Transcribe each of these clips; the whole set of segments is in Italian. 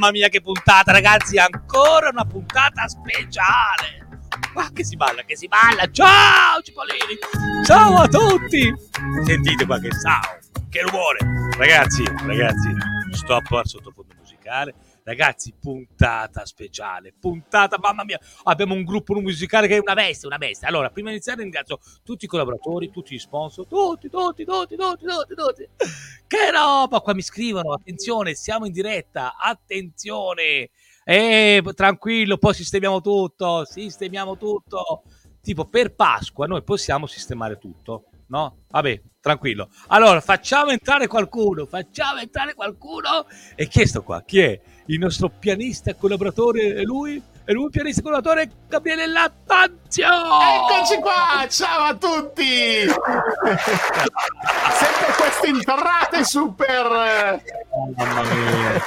Mamma mia! Che puntata ragazzi, ancora una puntata speciale! Ma che si balla, che si balla! Ciao Cipollini! Ciao a tutti! Sentite qua che sound, che rumore! Ragazzi, ragazzi, stop al sottofondo musicale Ragazzi, puntata speciale, puntata, mamma mia, abbiamo un gruppo musicale che è una bestia, una bestia. Allora, prima di iniziare ringrazio tutti i collaboratori, tutti gli sponsor, tutti, tutti, tutti, tutti, tutti, tutti. Che roba, qua mi scrivono, attenzione, siamo in diretta, attenzione. Eh, tranquillo, poi sistemiamo tutto, sistemiamo tutto. Tipo per Pasqua noi possiamo sistemare tutto, no? Vabbè, tranquillo. Allora, facciamo entrare qualcuno, facciamo entrare qualcuno. E chi è sto qua? Chi è? Il nostro pianista collaboratore è lui, è lui pianista collaboratore Gabriele Lattanzio. Eccoci qua, ciao a tutti. Sempre queste entrate super. mamma mia.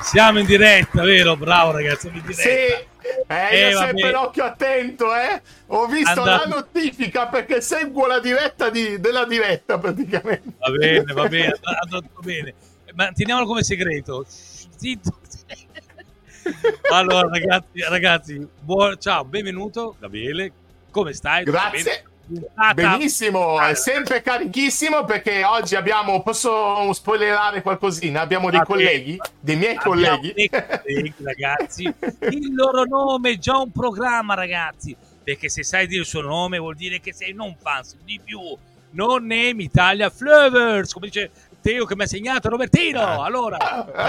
Siamo in diretta, vero? Bravo ragazzi, siamo in diretta. Sì. Eh, eh, io sempre l'occhio attento, eh. Ho visto Andate. la notifica perché seguo la diretta di, della diretta praticamente. Va bene, va bene, tutto bene. Manteniamolo come segreto zitto. allora, ragazzi, ragazzi buon... ciao, benvenuto, Gabriele. Come stai? Grazie. Benissimo, è sempre carichissimo perché oggi abbiamo, posso spoilerare qualcosina, abbiamo dei ah, colleghi, dei miei colleghi. Dei colleghi ragazzi, il loro nome è già un programma ragazzi, perché se sai dire il suo nome vuol dire che sei non fans di più, non name Italia Flavors, come dice Teo che mi ha segnato Robertino. Ah. Allora,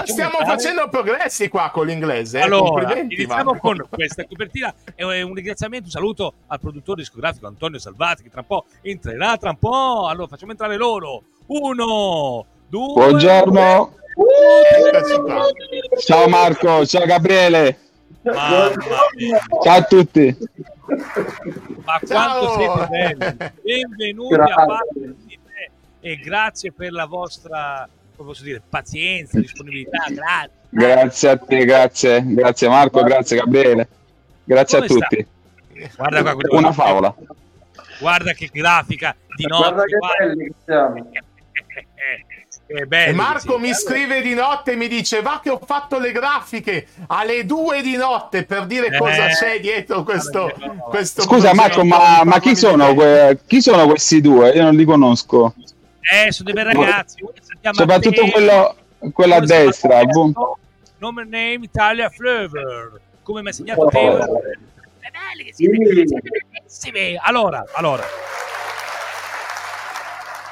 stiamo facendo progressi qua con l'inglese. Eh? Allora, iniziamo con questa copertina e un ringraziamento, un saluto al produttore discografico Antonio Salvati che tra un po' entrerà, tra un po'. Allora, facciamo entrare loro. Uno, due. Buongiorno. Ciao Marco, ciao Gabriele. Ciao a tutti. Ma quanto ciao. siete belli. Benvenuti Grazie. a parte e grazie per la vostra posso dire, pazienza, disponibilità. Grazie. Grazie a te, grazie, grazie Marco, grazie Gabriele, grazie Come a tutti. Guarda qua, una favola. Guarda che grafica di notte. Guarda che belli che siamo. e Marco mi scrive di notte e mi dice va che ho fatto le grafiche alle due di notte per dire eh, cosa c'è dietro questo, questo scusa Marco ma, ma chi, sono chi sono questi due? io non li conosco eh, sono dei bei ragazzi. Soprattutto quello, quello a destra. Nome name Italia Flavor. Come mi ha segnato oh. Taylor. Belli, sì. Allora, allora.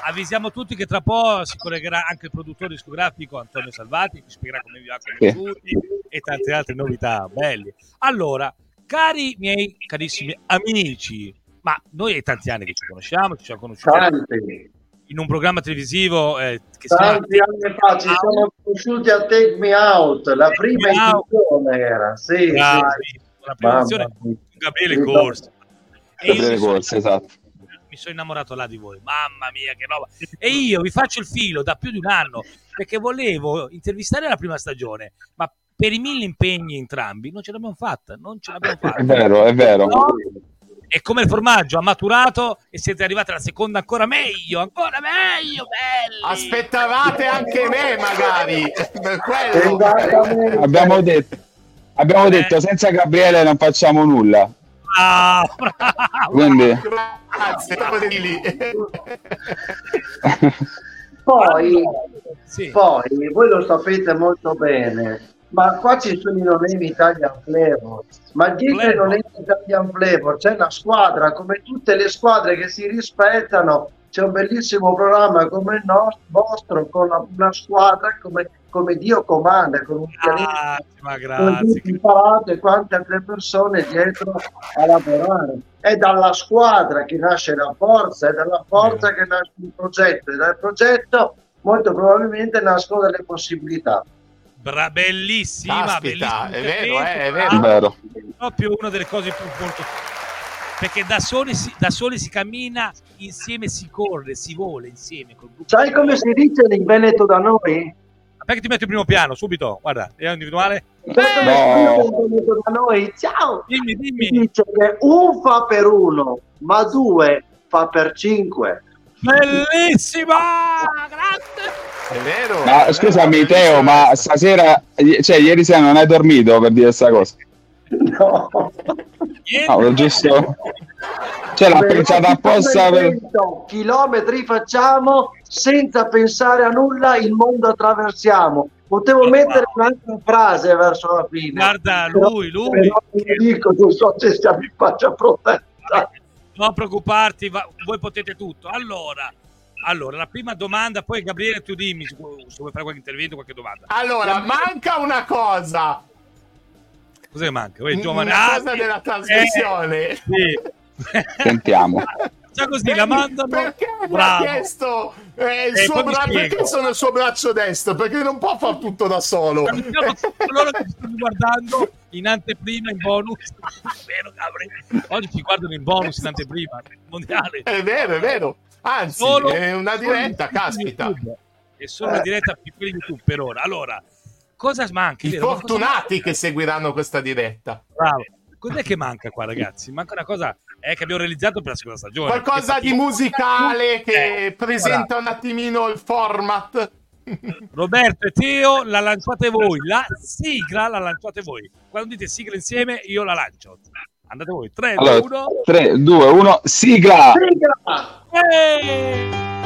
Avvisiamo tutti che tra poco si collegherà anche il produttore discografico Antonio Salvati, che spiegherà come vi ha conosciuti sì. e tante altre novità belli. Allora, cari miei carissimi amici, ma noi è tanti anni che ci conosciamo, ci siamo conosciuti. Tanti in un programma televisivo eh, che Tanti si anni fa ci siamo conosciuti a Take Me Out, la prima edizione era, sì, Bravi, sì. la prima edizione con Gabriele Corsi. Gabriele Corsi, esatto. Mi sono innamorato là di voi, mamma mia che roba. E io vi faccio il filo da più di un anno perché volevo intervistare la prima stagione, ma per i mille impegni entrambi non ce l'abbiamo fatta, non ce l'abbiamo fatta. È vero, è vero. No? È come il formaggio, ha maturato e siete arrivati alla seconda ancora meglio, ancora meglio, belli. Aspettavate anche me magari. Abbiamo detto, abbiamo eh. detto senza Gabriele non facciamo nulla. Ah, Quindi... Grazie, poi, sì. poi, voi lo sapete molto bene, ma qua ci sono i non Italian Flavor, ma dietro i non Italian Flavor c'è una squadra, come tutte le squadre che si rispettano, c'è un bellissimo programma come il nostro, vostro, con una, una squadra come, come, Dio comanda, con un imparato e quante altre persone dietro a lavorare. È dalla squadra che nasce la forza, è dalla forza eh. che nasce il progetto, e dal progetto molto probabilmente nascono delle possibilità. Bra- bellissima, Caspita, bellissima, è vero, eh, è vero. È vero. Proprio una delle cose più molto perché da soli, si, da soli si cammina, insieme si corre, si vola insieme. Sai come si dice in Veneto da noi? Aspetta ti metto il primo piano, subito, guarda, è individuale. Eh, no. da noi, ciao! Dimmi, dimmi. Si dice che un fa per uno, ma due fa per cinque. Bellissima! Grazie! È vero. Ma è scusami, vero, Teo, ma stasera, cioè, ieri sera non hai dormito per dire questa cosa? No. No, giusto. Cioè, l'ha pensata apposta per... Chilometri facciamo senza pensare a nulla, il mondo attraversiamo. Potevo mettere un'altra frase verso la fine. Guarda, lui, lui. Però dico, non so se siamo in faccia protetta. Non preoccuparti, va- voi potete tutto. Allora, allora, la prima domanda, poi Gabriele tu dimmi se vuoi se vuoi fare qualche intervento, qualche domanda. Allora, manca una cosa. Cosa che manca? Voi, giovane, Una Ah, cosa sì. della trasmissione. Eh, sì. Sentiamo. Già così la mandano. Perché mi ha Bravo. chiesto eh, il Eh, suo bra- perché sono il suo braccio destro? Perché non può fare tutto da solo. Coloro che stanno guardando in anteprima, in bonus. Vero? Oggi ci guardano in bonus, in anteprima mondiale. È vero, è vero. Anzi, Solo- è una diretta, caspita. E solo una diretta più di YouTube per ora. Allora, cosa manca? I Vero? Fortunati manca? che seguiranno questa diretta. Bravo. Cos'è che manca qua, ragazzi? Manca una cosa eh, che abbiamo realizzato per la seconda stagione. Qualcosa di musicale che Eh, presenta un attimino il format. Roberto e Teo la lanciate voi, la sigla la lanciate voi. Quando dite sigla insieme io la lancio. Andate voi, 3, 2, Allora, 1. 3, 2, 1, sigla! Sigla! Eh!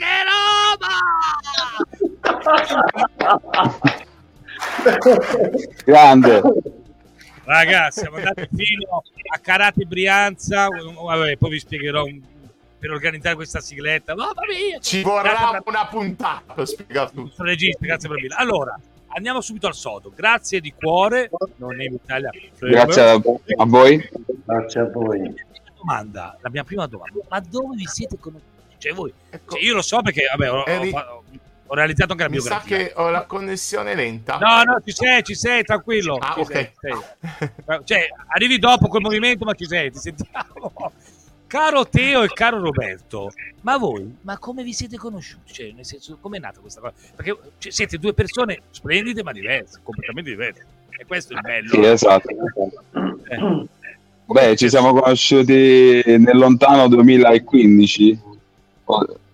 Che roba! Grande! Ragazzi, siamo andati fino a Carate Brianza. Vabbè, poi vi spiegherò un- per organizzare questa sigletta. Mamma mia! Ci vorrà per- una puntata per spiegare tutto. regista, grazie per il Allora, andiamo subito al sodo. Grazie di cuore. Non è in Italia. Grazie a, a voi. Grazie a voi. La mia domanda, la mia prima domanda, ma dove vi siete conosciuti? Cioè voi, Ecco, cioè io lo so perché vabbè, ho, Eri- ho ho realizzato anche la mi sa biografia. che ho la connessione lenta. No, no, ci sei, ci sei, tranquillo. Ah, Ci ok. sei, sei. Cioè, arrivi dopo quel movimento, ma ci sei, ti sentiamo. Caro Teo e caro Roberto, ma voi, ma come vi siete conosciuti? Cioè, nel senso, come è nata questa cosa? Perché cioè, siete due persone splendide ma diverse, completamente diverse. E questo è il bello. Sì, esatto. Eh. Beh, ci siamo conosciuti nel lontano 2015, o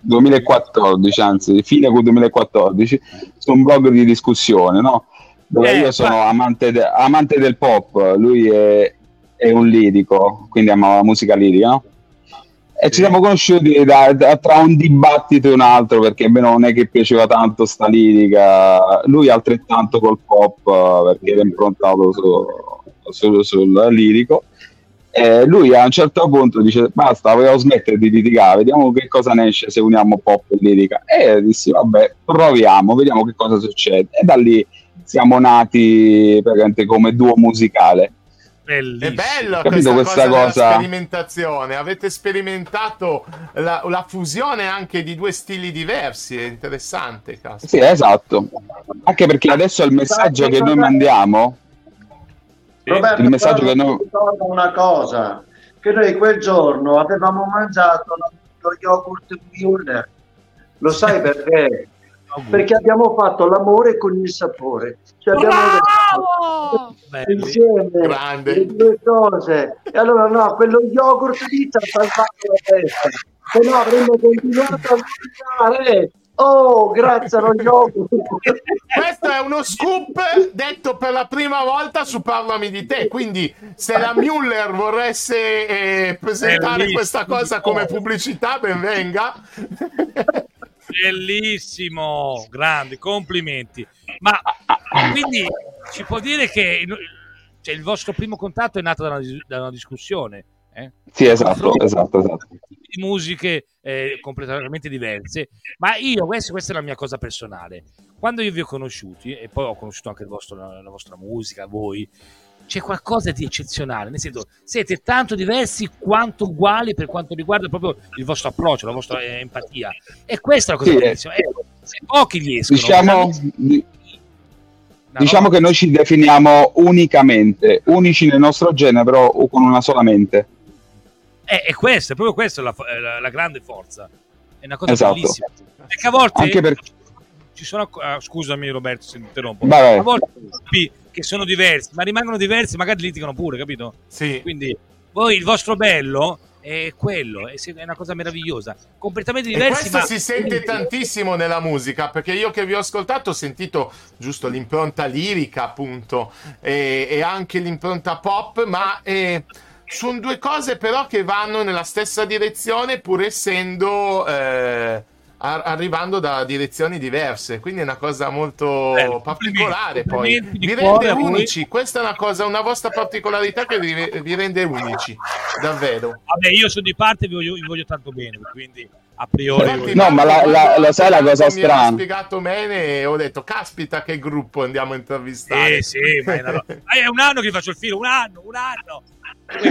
2014, anzi, fine 2014, su un blog di discussione, no? Dove Eh, io sono ma- amante, de- amante del pop, lui è, è un lirico, quindi ama la musica lirica, no? E ci siamo conosciuti da- da- tra un dibattito e un altro perché a me non è che piaceva tanto sta lirica, lui altrettanto col pop eh, perché era improntato su- su- sul lirico. E lui a un certo punto dice basta, vogliamo smettere di litigare, vediamo che cosa ne esce se uniamo pop e lirica. E dissi vabbè, proviamo, vediamo che cosa succede. E da lì siamo nati praticamente come duo musicale. Bellissimo. È bello Capito questa, questa cosa, cosa? sperimentazione. Avete sperimentato la, la fusione anche di due stili diversi. È interessante. cazzo. Sì, esatto. Anche perché adesso il messaggio che noi mandiamo, Roberto, Il messaggio che noi- mi ricorda una cosa, che noi quel giorno avevamo mangiato lo yogurt Müller. Lo sai perché? Perché abbiamo fatto l'amore con il sapore. Cioè abbiamo Bravo! insieme Grande. le due cose. E allora no, quello yogurt lì ci ha salvato la testa. Se no avremmo continuato a mangiare. Oh, grazie allo yogurt. Questo è uno scoop detto per la prima volta su Parlami di te. Quindi, se la Müller vorresse eh, presentare questa cosa come pubblicità, ben venga. Bellissimo, grandi, complimenti. Ma quindi ci può dire che il, cioè, il vostro primo contatto è nato da una, da una discussione? Eh? sì, esatto, esatto, esatto. Di musiche eh, completamente diverse, ma io, questa, questa è la mia cosa personale. Quando io vi ho conosciuti, e poi ho conosciuto anche il vostro- la, la vostra musica, voi, c'è qualcosa di eccezionale, nel senso, siete tanto diversi quanto uguali per quanto riguarda proprio il vostro approccio, la vostra eh, empatia. E questa è la cosa Sì, bellissima. Eh, se pochi riescono, Diciamo, veramente- di- diciamo che noi ci definiamo unicamente, unici nel nostro genere, però con una sola mente. Eh, è questo, è proprio questa la, la, la, grande forza. È una cosa esatto. bellissima. Perché a volte Anche per... ci sono. Uh, scusami, Roberto, se interrompo. Vabbè. A volte che sono diversi, ma rimangono diversi, magari litigano pure, capito? Sì. Quindi voi il vostro bello è quello, è una cosa meravigliosa, completamente diversi. E questo ma... si sente tantissimo nella musica, perché io che vi ho ascoltato ho sentito giusto l'impronta lirica, appunto, e, e anche l'impronta pop, ma eh, sono due cose però che vanno nella stessa direzione, pur essendo... Eh, arrivando da direzioni diverse, quindi è una cosa molto Bello, particolare. Poi vi rende unici. Questa è una cosa, una vostra particolarità che vi, vi rende unici, davvero. Vabbè, io sono di parte, vi voglio, vi voglio tanto bene, quindi a priori. Infatti, no, ma la, la, lo sai la cosa strana? Mi ha spiegato bene e ho detto, caspita, che gruppo andiamo a intervistare. Eh, sì, ma è, una... è un anno che faccio il filo, un anno, un anno.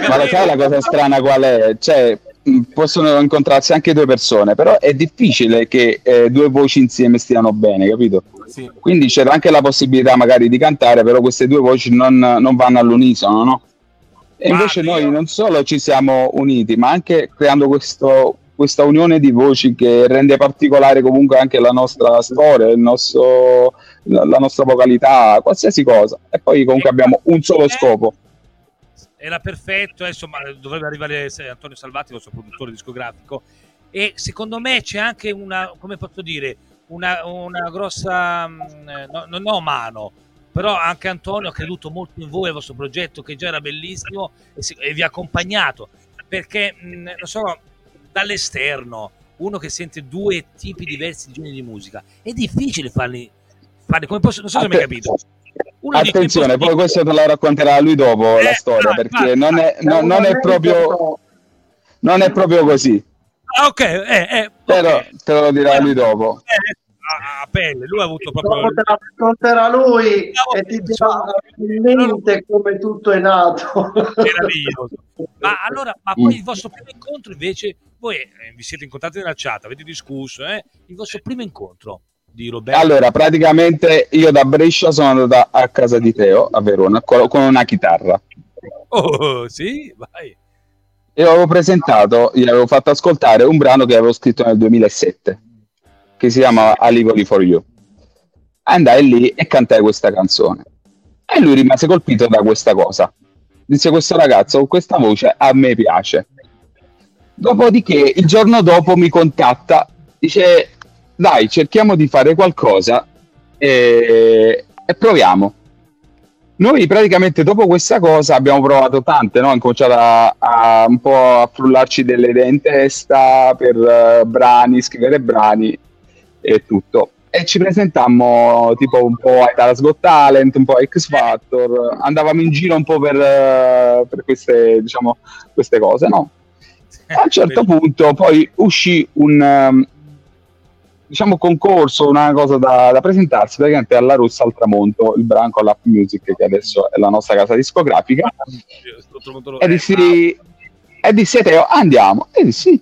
Ma lo sai la cosa strana qual è? Cioè, possono incontrarsi anche due persone, però è difficile che eh, due voci insieme stiano bene, capito? Sì. Quindi c'era anche la possibilità magari di cantare, però queste due voci non, non vanno all'unisono, no? E invece ma noi non solo ci siamo uniti, ma anche creando questo, questa unione di voci che rende particolare comunque anche la nostra storia, il nostro, la, la nostra vocalità, qualsiasi cosa. E poi comunque abbiamo un solo scopo era perfetto, eh, insomma dovrebbe arrivare Antonio Salvati, il nostro produttore discografico, e secondo me c'è anche una, come posso dire, una, una grossa, mm, no, non ho mano, però anche Antonio ha creduto molto in voi, al vostro progetto che già era bellissimo e, si, e vi ha accompagnato, perché mh, mm, non so, dall'esterno, uno che sente due tipi diversi di generi di musica, è difficile farli, farli come posso, non so se mi hai capito Attenzione, poi questo te lo racconterà lui dopo eh, la storia, vai, perché vai, non, è, no, non, è proprio, non è proprio così. Ah, ok, eh, eh, però okay. te lo dirà lui dopo. Eh, a pelle, lui ha avuto proprio... Dopo te la racconterà lui e ti dirà finalmente come tutto è nato. Meraviglioso. Ma allora, ma poi il vostro primo incontro invece, voi eh, vi siete incontrati nella chat, avete discusso, eh? il vostro primo incontro di Roberto? Allora, praticamente io da Brescia sono andato a casa di Teo a Verona con una chitarra. Oh, sì, vai. E avevo presentato, gli avevo fatto ascoltare un brano che avevo scritto nel 2007, che si chiama Alivoli for You. Andai lì e cantai questa canzone. E lui rimase colpito da questa cosa. Disse questo ragazzo con questa voce a me piace. Dopodiché il giorno dopo mi contatta, dice dai, cerchiamo di fare qualcosa e, e proviamo. Noi praticamente dopo questa cosa abbiamo provato tante, no? Abbiamo cominciato a, a, un po' a frullarci delle idee in testa per uh, brani, scrivere brani e tutto. E ci presentammo tipo un po' a Italia Got Talent, un po' a X Factor, andavamo in giro un po' per, uh, per queste, diciamo, queste cose, no? A un certo punto poi uscì un, um, diciamo concorso, una cosa da, da presentarsi praticamente alla Russa al Tramonto, il branco all'App Music che adesso è la nostra casa discografica. E dissi, e dissi a Teo andiamo e dissi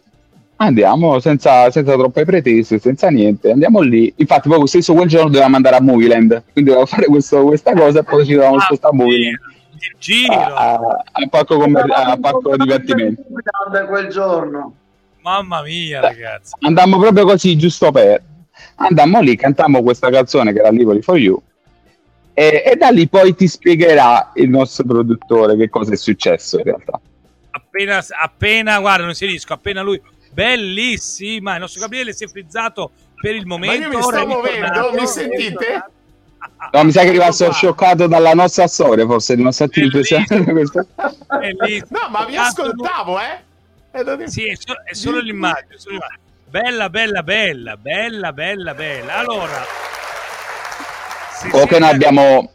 andiamo senza, senza, troppe pretese, senza niente, andiamo lì. Infatti, poi stesso quel giorno dovevamo andare a Movieland, quindi dovevamo fare questo, questa cosa e poi ci dovevamo ah, spostare a Movieland. Giro. A, a, a parco, kommer- a parco divertimento quel giorno Mamma mia, ragazzi. Andammo proprio così, giusto per. Andammo lì, cantammo questa canzone che era Livoli for You. E, e, da lì poi ti spiegherà il nostro produttore che cosa è successo in realtà. Appena, appena guarda, non si riesco, appena lui. Bellissima, il nostro Gabriele si è frizzato per il momento. Ma io mi sto muovendo, mi sentite? No, mi sa che è rimasto scioccato dalla nostra storia, forse non sta più impressionato. No, ma vi ascoltavo, eh? Sì, è solo, è solo l'immagine, solo l'immagine. Bella, bella, bella, bella, bella, bella. Allora, o che noi abbiamo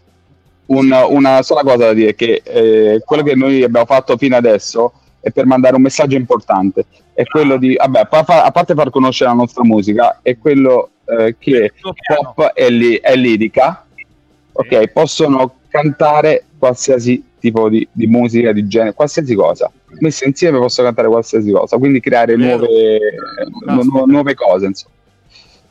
un, una sola cosa da dire, che eh, quello che noi abbiamo fatto fino adesso è per mandare un messaggio importante. È quello di, vabbè, a parte far conoscere la nostra musica, è quello eh, che pop è, li, è lirica, ok? Possono cantare qualsiasi tipo di, di, musica, di genere, qualsiasi cosa. Messe insieme posso cantare qualsiasi cosa, quindi creare nuove, nu- nuove cose. Insomma.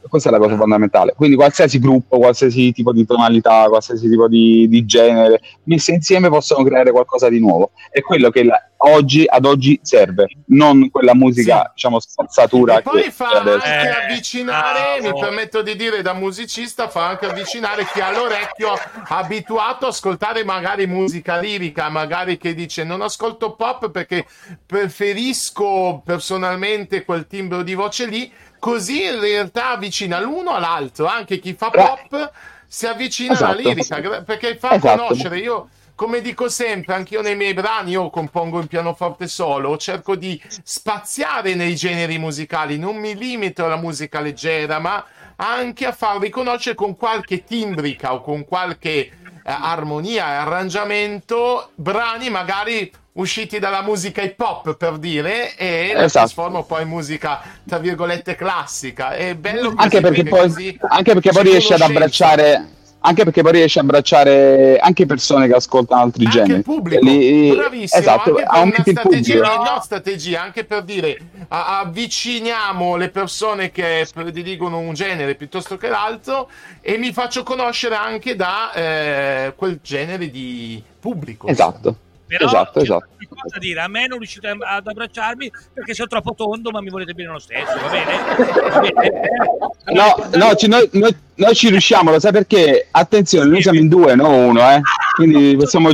Questa è la cosa fondamentale. Quindi qualsiasi gruppo, qualsiasi tipo di tonalità, qualsiasi tipo di, di genere, messe insieme possono creare qualcosa di nuovo. È quello che la, oggi, ad oggi serve, non quella musica, sì. diciamo, spazzatura. E poi fa anche eh, avvicinare, mi permetto di dire da musicista, fa anche avvicinare chi ha l'orecchio abituato a ascoltare magari musica lirica, magari che dice non ascolto pop perché preferisco personalmente quel timbro di voce lì così in realtà avvicina l'uno all'altro, anche chi fa pop si avvicina esatto. alla lirica, perché fa esatto. conoscere, io come dico sempre, anch'io nei miei brani, io compongo in pianoforte solo, cerco di spaziare nei generi musicali, non mi limito alla musica leggera, ma anche a far riconoscere con qualche timbrica o con qualche eh, armonia e arrangiamento brani magari usciti dalla musica hip hop per dire e esatto. la trasformo poi in musica tra virgolette classica è bello così, anche perché, poi, anche perché poi riesce ad abbracciare anche perché poi riesce a abbracciare anche persone che ascoltano altri anche generi. il pubblico, Lì, bravissimo, esatto, aumenti il pubblico. No, strategia, anche per dire avviciniamo le persone che prediligono un genere piuttosto che l'altro e mi faccio conoscere anche da eh, quel genere di pubblico. Esatto. Però esatto, esatto. cosa dire, a me non riuscite ad abbracciarmi perché sono troppo tondo, ma mi volete bene lo stesso, va bene? Va bene? No, no, ci, noi, noi, noi, ci riusciamo, lo sai perché? Attenzione, noi siamo in due, non uno, eh? Quindi possiamo...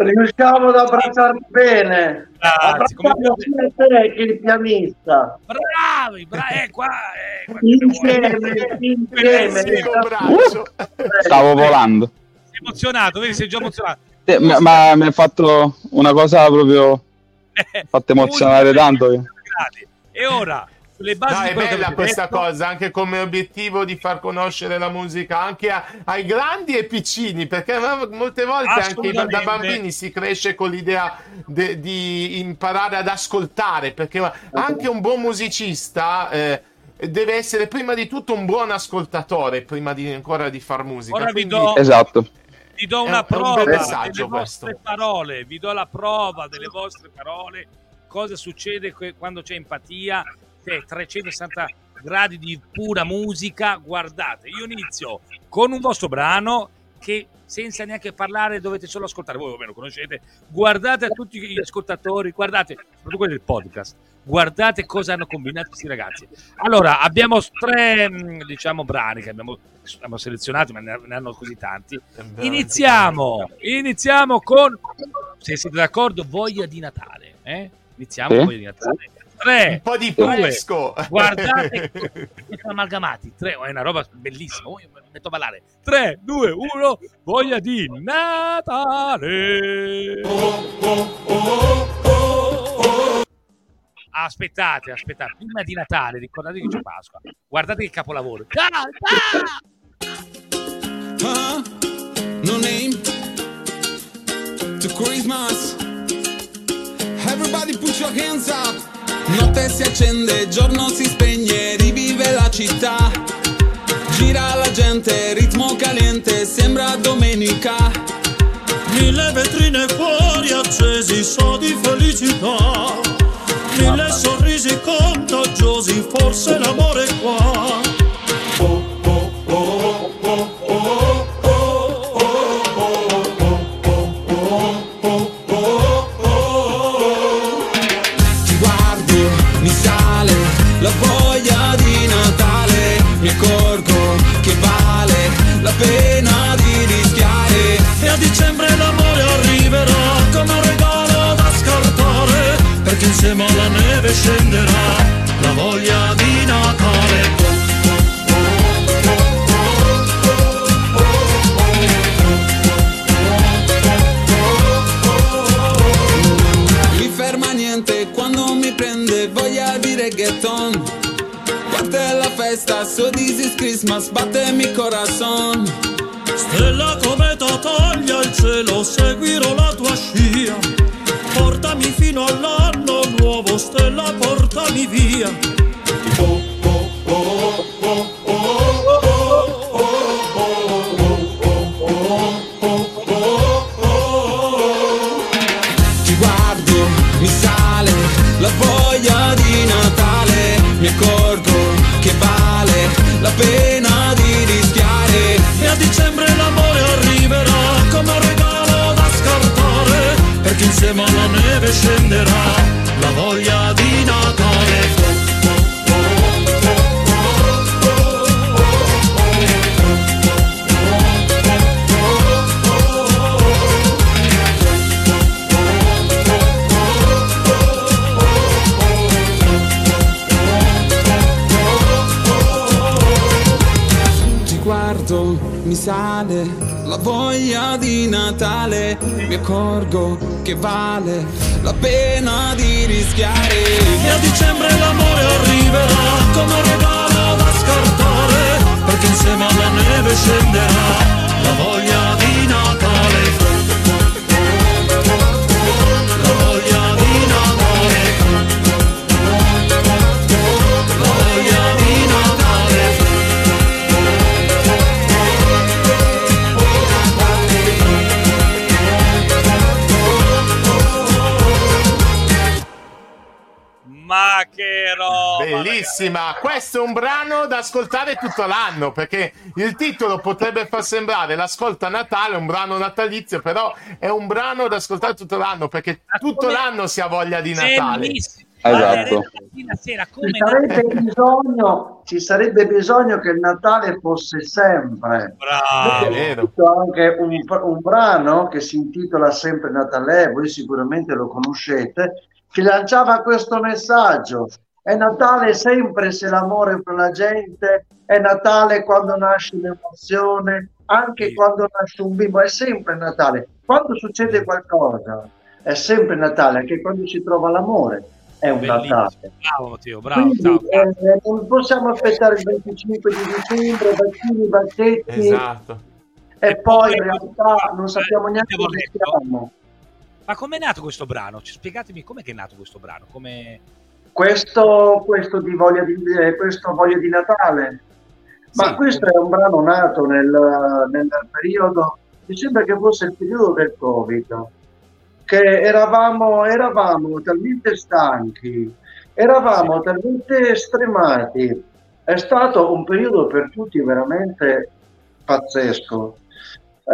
Riusciamo ad abbracciarmi bene. Grazie, Abbracciamo sia te che il pianista. Bravi, bravi, eh, qua, eh, qua insieme, insieme. Stavo volando. Sei emozionato, vedi, sei già emozionato eh, ma, ma mi ha fatto una cosa proprio fatto emozionare tanto. E ora sulle basi no, è bella questa detto... cosa anche come obiettivo di far conoscere la musica anche a, ai grandi e piccini perché molte volte anche da bambini si cresce con l'idea de, di imparare ad ascoltare perché anche un buon musicista eh, deve essere prima di tutto un buon ascoltatore prima di, ancora di far musica ora Quindi... vi do esatto vi do una prova delle vostre questo. parole, vi do la prova delle vostre parole, cosa succede quando c'è empatia, c'è 360 gradi di pura musica. Guardate, io inizio con un vostro brano che senza neanche parlare dovete solo ascoltare, voi lo conoscete, guardate a tutti gli ascoltatori, guardate, soprattutto quelli del podcast, guardate cosa hanno combinato questi ragazzi. Allora, abbiamo tre, mm, diciamo, brani che abbiamo, abbiamo selezionato, ma ne, hanno così tanti. Iniziamo, iniziamo con, se siete d'accordo, Voglia di Natale. Eh? Iniziamo con Voglia di Natale. Tre, un po' di fresco. Guardate, sono amalgamati. Tre, è una roba bellissima. Oh, mi metto a ballare. 3, 2, 1, voglia di Natale. Oh, oh, oh, aspettate, aspettate. Prima di Natale, ricordate che c'è Pasqua. Guardate che capolavoro. Uh, no name to Christmas. Everybody put your hands up. Notte si accende, giorno si spegne, rivive la città. Gira la gente, ritmo caliente, sembra domenica. Mille vetrine fuori accesi, so di felicità. Mille sorrisi contagiosi, forse l'amore è qua. Neve scenderà la voglia di Natale. Mi ferma niente quando mi prende voglia di reggaeton. Parte la festa, so this is Christmas, batte mi corazon. Stella cometa taglia il cielo, seguirò la tua scia. Portami fino all'anno nuovo, stella, portami via. Oh, oh, oh, Bellissima, questo è un brano da ascoltare tutto l'anno perché il titolo potrebbe far sembrare l'ascolto a Natale, un brano natalizio, però è un brano da ascoltare tutto l'anno perché tutto l'anno si ha voglia di Natale. Bellissimo. Esatto. La sera, Ci come sarebbe, bisogno, ci sarebbe bisogno che il Natale fosse sempre. Bravo. Ho anche un, un brano che si intitola Sempre Natale, voi sicuramente lo conoscete, che lanciava questo messaggio. È Natale sempre se l'amore per la gente, è Natale quando nasce l'emozione, anche Sì. quando nasce un bimbo, è sempre Natale. Quando succede qualcosa, è sempre Natale, anche quando si trova l'amore, è un Bellissimo. Natale. Bravo Matteo, bravo. Quindi ciao, grazie. eh, non possiamo aspettare il 25 di dicembre, vaccini, bacchetti Esatto. e E poi in realtà non sappiamo neanche Abbiamo dove siamo. Ma com'è nato questo brano? Spiegatemi com'è che è nato questo brano? Come... Questo, questo, di voglia di, eh, questo voglia di Natale, ma Sì. questo è un brano nato nel, nel periodo, mi sembra che fosse il periodo del Covid, che eravamo, eravamo talmente stanchi, eravamo talmente stremati, è stato un periodo per tutti veramente pazzesco,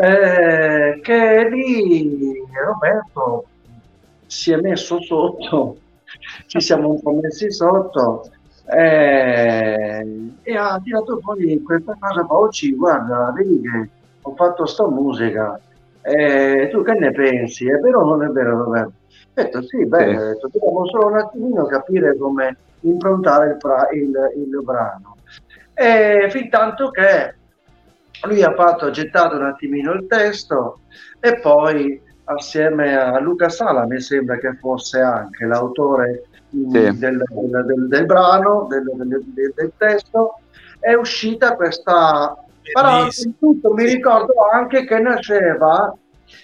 eh, che lì Roberto si è messo sotto, ci siamo un po' messi sotto eh, e ha tirato fuori questa cosa, oggi guarda, vedi che ho fatto sta musica, eh, tu che ne pensi? È vero o non è vero Roberto? Ho detto sì, beh, Sì. detto, dobbiamo solo un attimino capire come improntare il, bra- il- il brano. E fin tanto che lui ha fatto, ha gettato un attimino il testo e poi assieme a Luca Sala mi sembra che fosse anche l'autore mh, Sì. del, del- del- del brano, del, del- del- del testo, è uscita questa... Però tutto mi ricordo anche che nasceva,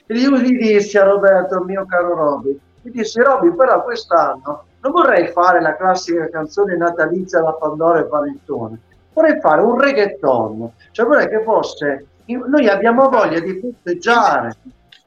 io gli dissi a Roberto, mio caro Roby, gli dissi Roby, però quest'anno non vorrei fare la classica canzone natalizia da Pandora e Panettone, vorrei fare un reggaeton, cioè vorrei che fosse, noi abbiamo voglia di festeggiare,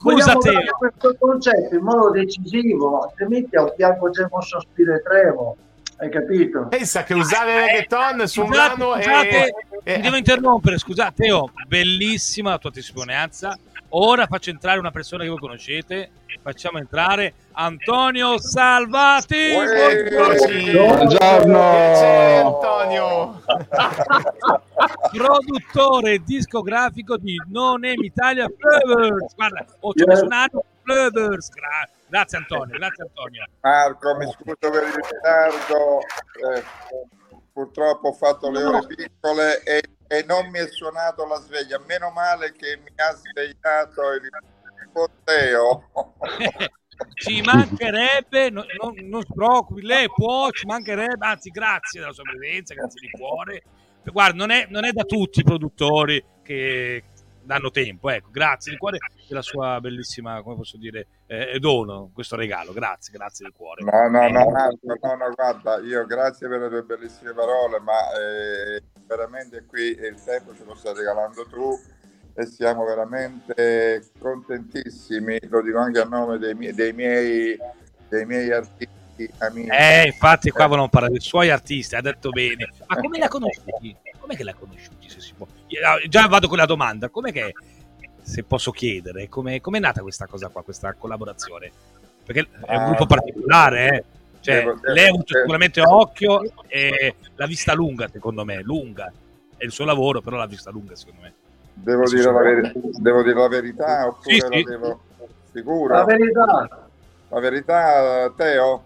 vogliamo te. dare questo concetto in modo decisivo, altrimenti a un fianco c'è un sospiro e trevo, hai capito? Pensa che usare il reggaeton su un brano scusate, è... mi devo interrompere, scusate, Teo, bellissima la tua testimonianza. Ora faccio entrare una persona che voi conoscete. Facciamo entrare Antonio Salvati. Buongiorno. Piacere, Antonio. produttore discografico di Non Em Italia Flowers. Guarda, oh, ho messo un anno Flowers. Gra- grazie Antonio, grazie Antonio. Marco, mi scuso per il ritardo, eh, purtroppo ho fatto le ore piccole e, e non mi è suonato la sveglia. Meno male che mi ha svegliato il corteo. Ci mancherebbe, no- no- non si preoccupi, lei può, ci mancherebbe, anzi grazie della sua presenza, grazie di cuore. Guarda, non è, non è da tutti i produttori che danno tempo, ecco, grazie di cuore della sua bellissima, come posso dire, eh, dono, questo regalo, grazie, grazie di cuore. No, no, no, Marco, no, no, guarda, io grazie per le tue bellissime parole, ma eh, veramente qui il tempo ce lo stai regalando tu e siamo veramente contentissimi, lo dico anche a nome dei, miei- dei miei, dei miei artisti amici. Eh, infatti qua volevamo parlare dei suoi artisti, ha detto bene. Ma come l'ha conosciuti? Come che l'ha conosciuti? Se si può? Io- Già vado con la domanda, come che, se posso chiedere, come è nata questa cosa qua, questa collaborazione? perché è un Ah, gruppo particolare, eh. Cioè, devo- lei ha avuto devo- sicuramente occhio e la vista lunga, secondo me, lunga. È il suo lavoro, però la vista lunga, secondo me. Devo dire, la veri- devo dire la verità oppure Sì, la sì. devo... Sicuro? La verità. La verità, Teo?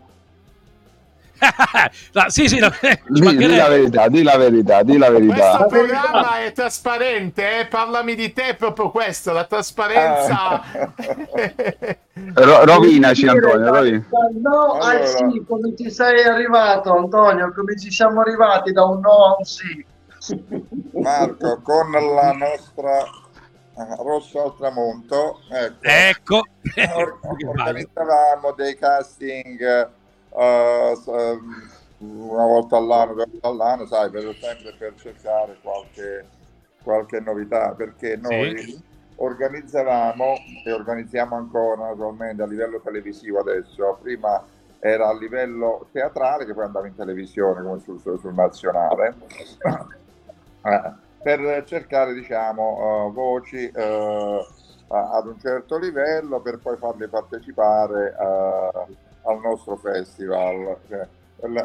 No, sì, sì, no, ci Di, di la verità, di la verità, di la Questo verità. programma è trasparente, eh? parlami di te, è proprio questo, la trasparenza. Ah. Ro- rovinaci Antonio, rovina. no al Allora. sì, come ci sei arrivato Antonio, come ci siamo arrivati da un no a un sì. Marco, con la nostra eh, Rosso al tramonto, ecco, Ecco. or- organizzavamo dei casting eh, ehm, una volta all'anno, due volte all'anno, sai, per sempre per cercare qualche, qualche novità, perché noi Sì. organizzavamo e organizziamo ancora naturalmente a livello televisivo adesso, prima era a livello teatrale che poi andava in televisione come sul, sul- nazionale eh, per cercare diciamo eh, voci a- ad un certo livello per poi farle partecipare al nostro festival Cioè,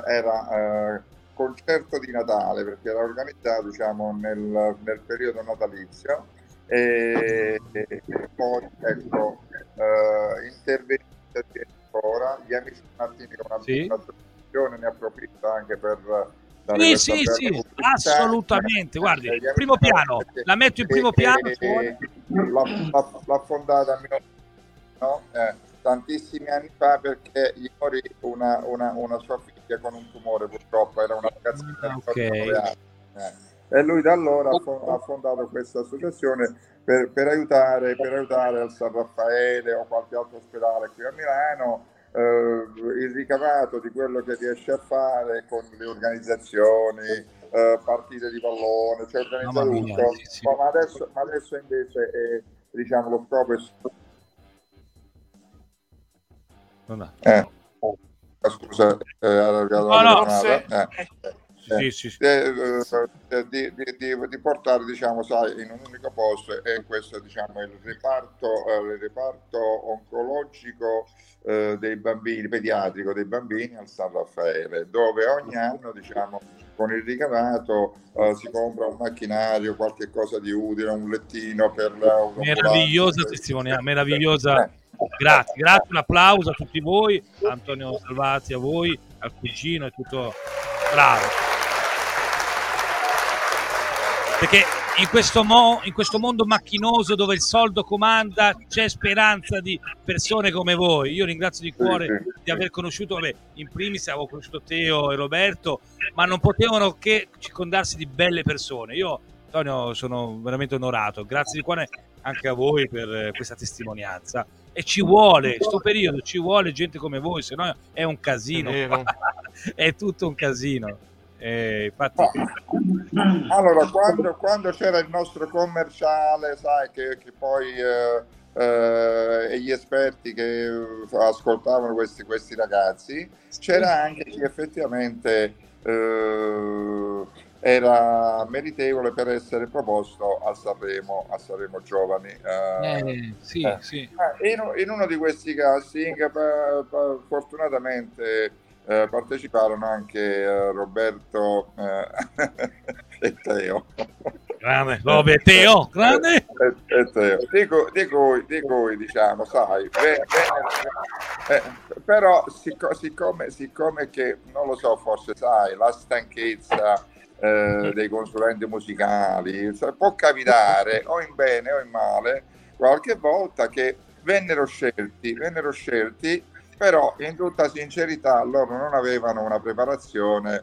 era eh, concerto di Natale perché era organizzato diciamo nel, nel periodo natalizio e, e poi ecco eh, intervenire ancora gli amici Martini con una Sì. ne approfitto anche per Sì, sì, sì, assolutamente. Guardi, primo piano, la metto in primo piano. l'ha, l'ha- l'ha fondata mio no? Eh, tantissimi anni fa perché gli morì una, una, una sua figlia con un tumore purtroppo era una ragazzina Ah, di ok. 19 anni eh. e lui da allora ha fo- ha fondato questa associazione per, per aiutare, per aiutare al San Raffaele o qualche altro ospedale qui a Milano eh, il ricavato di quello che riesce a fare con le organizzazioni eh, partite di pallone cioè organizza tutto ma adesso, ma adesso invece è, diciamo lo scopo è Non ha- eh, scusa eh, No, no, telefonata. Eh, Sì, sì, sì. eh, eh, di, di- di- di portare diciamo sai in un unico posto e questo diciamo è il reparto eh, il reparto oncologico eh, dei bambini pediatrico dei bambini al San Raffaele dove ogni anno diciamo con il ricavato eh, si compra un macchinario qualche cosa di utile un lettino per la- Meravigliosa testimonianza, meravigliosa. Eh, Grazie, grazie, un applauso a tutti voi, Antonio Salvati, a voi, al cugino e tutto bravo. Perché in questo, mo- in questo mondo macchinoso dove il soldo comanda c'è speranza di persone come voi. Io ringrazio di cuore di aver conosciuto, vabbè, in primis avevo conosciuto Teo e Roberto, ma non potevano che circondarsi di belle persone. Io, Antonio, sono veramente onorato. Grazie di cuore anche a voi per eh, questa testimonianza. E ci vuole, questo periodo ci vuole gente come voi, se no è un casino. È è tutto un casino. Eh, infatti, Allora, quando, quando c'era il nostro commerciale, sai, che, che poi eh, eh, e gli esperti che ascoltavano questi, questi ragazzi, c'era anche chi effettivamente eh, era meritevole per essere proposto a Sanremo, a Sanremo Giovani. eh, eh, sì, eh. sì. eh, in, in uno di questi casting, pa- pa- fortunatamente eh, parteciparono anche eh, Roberto eh, e Teo. Grande, Robe, Teo, grande. E, e Teo. Di, cui, di cui- di cui, diciamo, sai, eh, però sicco- siccome, siccome che, non lo so, forse sai, la stanchezza eh, dei consulenti musicali, sa- può capitare o in bene o in male, qualche volta che vennero scelti, vennero scelti, però in tutta sincerità loro non avevano una preparazione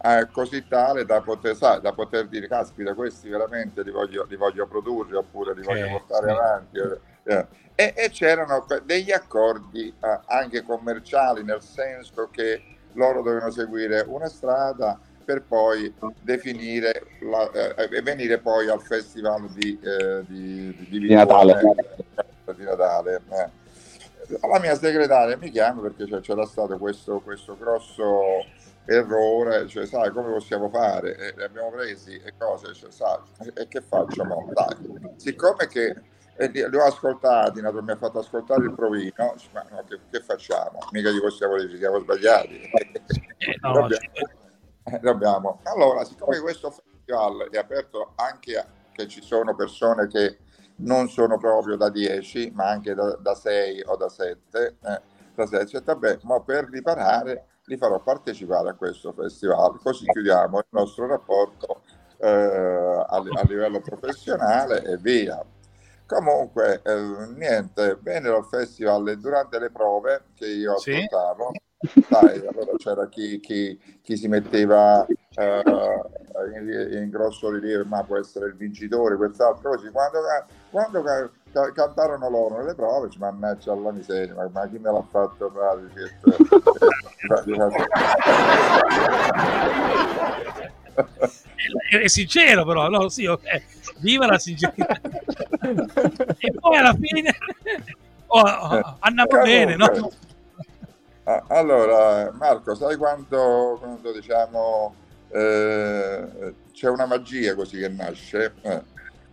eh, così tale da poter, sai, da poter dire, caspita, questi veramente li voglio, li voglio produrre oppure li voglio portare sì. avanti. eh, eh. E, e c'erano degli accordi anche commerciali, nel senso che loro dovevano seguire una strada per poi definire la- eh, e venire poi al festival di, eh, di, di, Di Natale. Di Natale, eh. La mia segretaria mi chiama perché c'è- c'era stato questo, questo grosso errore, cioè sai come possiamo fare? E li abbiamo presi e cose, cioè, sai, e che facciamo? Dai, siccome che li, ho ascoltati, mi ha fatto ascoltare il provino, ma no, che, che, facciamo? Mica gli possiamo dire ci siamo sbagliati. Eh, no, dobbiamo, eh, dobbiamo. Allora, siccome questo festival è aperto anche a che ci sono persone che non sono proprio da 10, ma anche da, da 6 o da 7, eh, da 7, vabbè, ma per riparare li farò partecipare a questo festival, così chiudiamo il nostro rapporto eh, a, a, livello professionale e via. Comunque, eh, niente, vennero al festival e durante le prove che io sì? ascoltavo, sai, allora c'era chi, chi, chi si metteva eh, in, in, grosso rilievo, ma può essere il vincitore, quest'altro così. Quando, quando ca- cantarono loro nelle prove, ci mannaggia alla miseria, ma, ma chi me l'ha fatto fare? È sincero però, no? Sì, okay. viva la sincerità. e poi alla fine oh, oh, andiamo bene, no? Allora, Marco, sai quando, quando diciamo eh, c'è una magia così che nasce? Eh,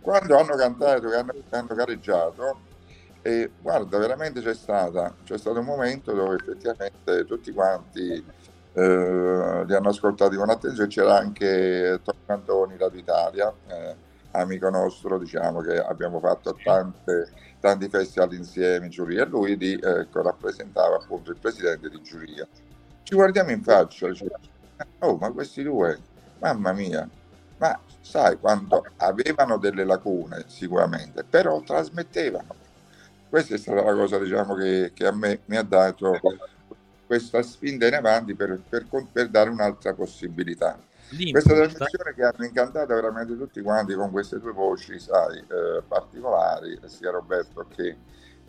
quando hanno cantato, hanno, hanno gareggiato, e guarda, veramente c'è stata, c'è stato un momento dove effettivamente tutti quanti eh, li hanno ascoltati con attenzione, c'era anche Tom Cantoni, Radio Italia, eh, amico nostro, diciamo che abbiamo fatto tante, tanti festival insieme in giuria, lui di, ecco, rappresentava appunto il presidente di giuria. Ci guardiamo in faccia, diciamo, oh ma questi due, mamma mia, ma sai quando avevano delle lacune sicuramente, però trasmettevano. Questa è stata la cosa diciamo, che, che a me mi ha dato questa spinta in avanti per, per, per dare un'altra possibilità. Questa trasmissione che hanno incantato veramente tutti quanti con queste due voci, sai, eh, particolari, sia Roberto che,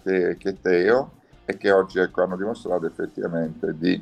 che, che, Teo, e che oggi ecco, hanno dimostrato effettivamente di,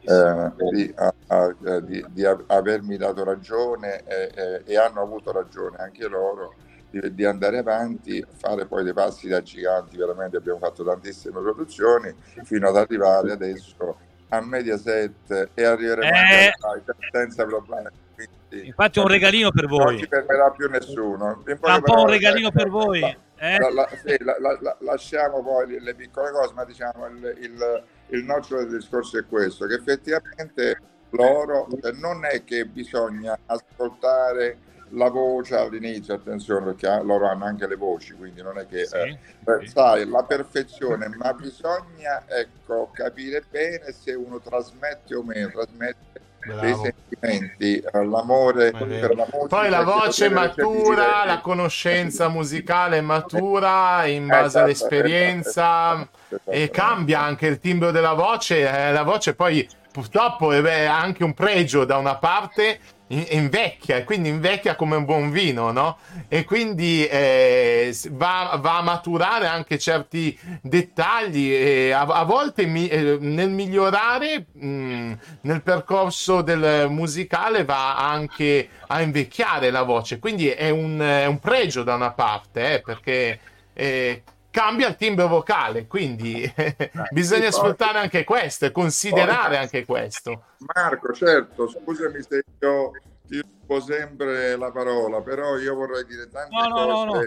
eh, di, a, a, di, di, avermi dato ragione e, e hanno avuto ragione anche loro di, di, andare avanti, fare poi dei passi da giganti, veramente abbiamo fatto tantissime produzioni fino ad arrivare adesso a Mediaset e arriveremo eh, anche senza problemi. Quindi, Infatti un regalino per voi. Non ci fermerà più nessuno. Un po' un regalino per voi. Eh? La, la, sì, la, lasciamo poi le, le, piccole cose, ma diciamo il, il, il nocciolo del discorso è questo, che effettivamente loro non è che bisogna ascoltare la voce all'inizio, attenzione perché loro hanno anche le voci, quindi non è che sì, eh, sì. sai la perfezione, ma bisogna ecco, capire bene se uno trasmette o meno, trasmette Bravo. dei sentimenti, eh, l'amore per la musica. Poi la voce matura, la conoscenza musicale matura in base esatto, all'esperienza esatto, e cambia anche il timbro della voce. Eh, la voce poi purtroppo è anche un pregio da una parte invecchia, quindi invecchia come un buon vino, no? E quindi eh, va, va, a maturare anche certi dettagli e a, a volte mi, eh, nel migliorare mh, mm, nel percorso del musicale va anche a invecchiare la voce, quindi è un, è un pregio da una parte, eh, perché eh, cambia il timbro vocale, quindi eh, bisogna sfruttare anche questo e considerare anche questo. Marco, certo, scusami se io ti rubo sempre la parola, però io vorrei dire tante no, cose. No, no,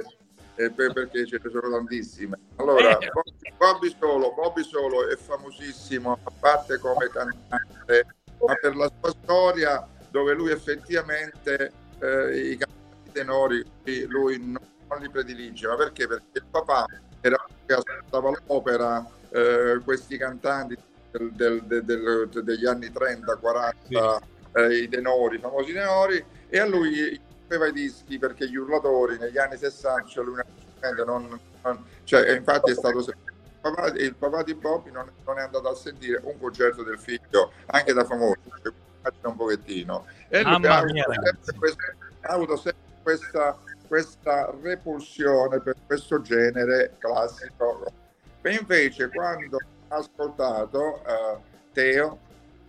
eh, perché ce ne sono tantissime. Allora, eh. Bobby Solo, Bobby Solo è famosissimo, a parte come cantante, ma per la sua storia dove lui effettivamente eh, i cantanti tenori lui non, non li predilige, ma perché? Perché il papà che ascoltava l'opera, eh, questi cantanti del, del, del, degli anni 30, 40, sì. eh, i tenori, i famosi tenori, e a lui aveva i dischi perché gli urlatori negli anni 60, cioè lui non, non, cioè, infatti è stato il papà, di Bobby non, non, è andato a sentire un concerto del figlio, anche da famoso, cioè, un pochettino. E lui ha avuto sempre questa questa repulsione per questo genere classico. E invece quando ha ascoltato uh, Teo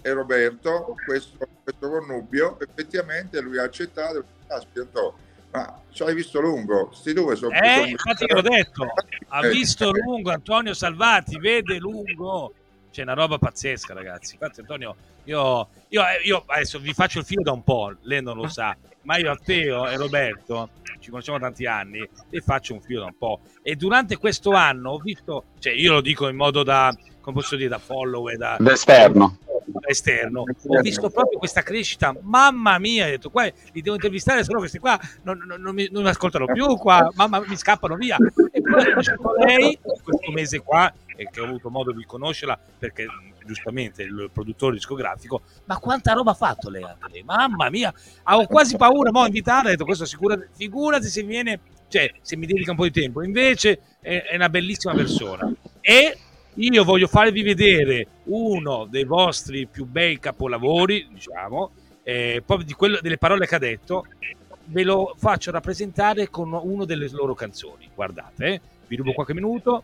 e Roberto, questo, questo connubio, effettivamente lui ha accettato spiegato ma ci hai visto lungo? Sti due sono eh, infatti l'ho detto, ha visto lungo Antonio Salvati, vede lungo. C'è una roba pazzesca, ragazzi. Infatti, Antonio, io, io, io adesso vi faccio il filo da un po', lei non lo sa, ma io a Teo e Roberto ci conosciamo tanti anni e faccio un filo da un po'. E durante questo anno ho visto, cioè io lo dico in modo da, come posso dire, da follower, da, D'esterno. da esterno, ho visto proprio questa crescita, mamma mia, ho detto qua li devo intervistare, solo questi qua non, non- non mi, non mi ascoltano più, qua, mamma mi scappano via. E poi ho lei questo mese qua, e che ho avuto modo di conoscerla perché giustamente il produttore discografico, ma quanta roba ha fatto lei anche lei? Mamma mia, avevo quasi paura, mo' invitarla, ho detto questo sicura, figurati se viene, cioè se mi dedica un po' di tempo, invece è, è una bellissima persona. E io voglio farvi vedere uno dei vostri più bei capolavori, diciamo, eh, proprio di quello, delle parole che ha detto, ve lo faccio rappresentare con una delle loro canzoni. Guardate, eh, vi rubo qualche minuto.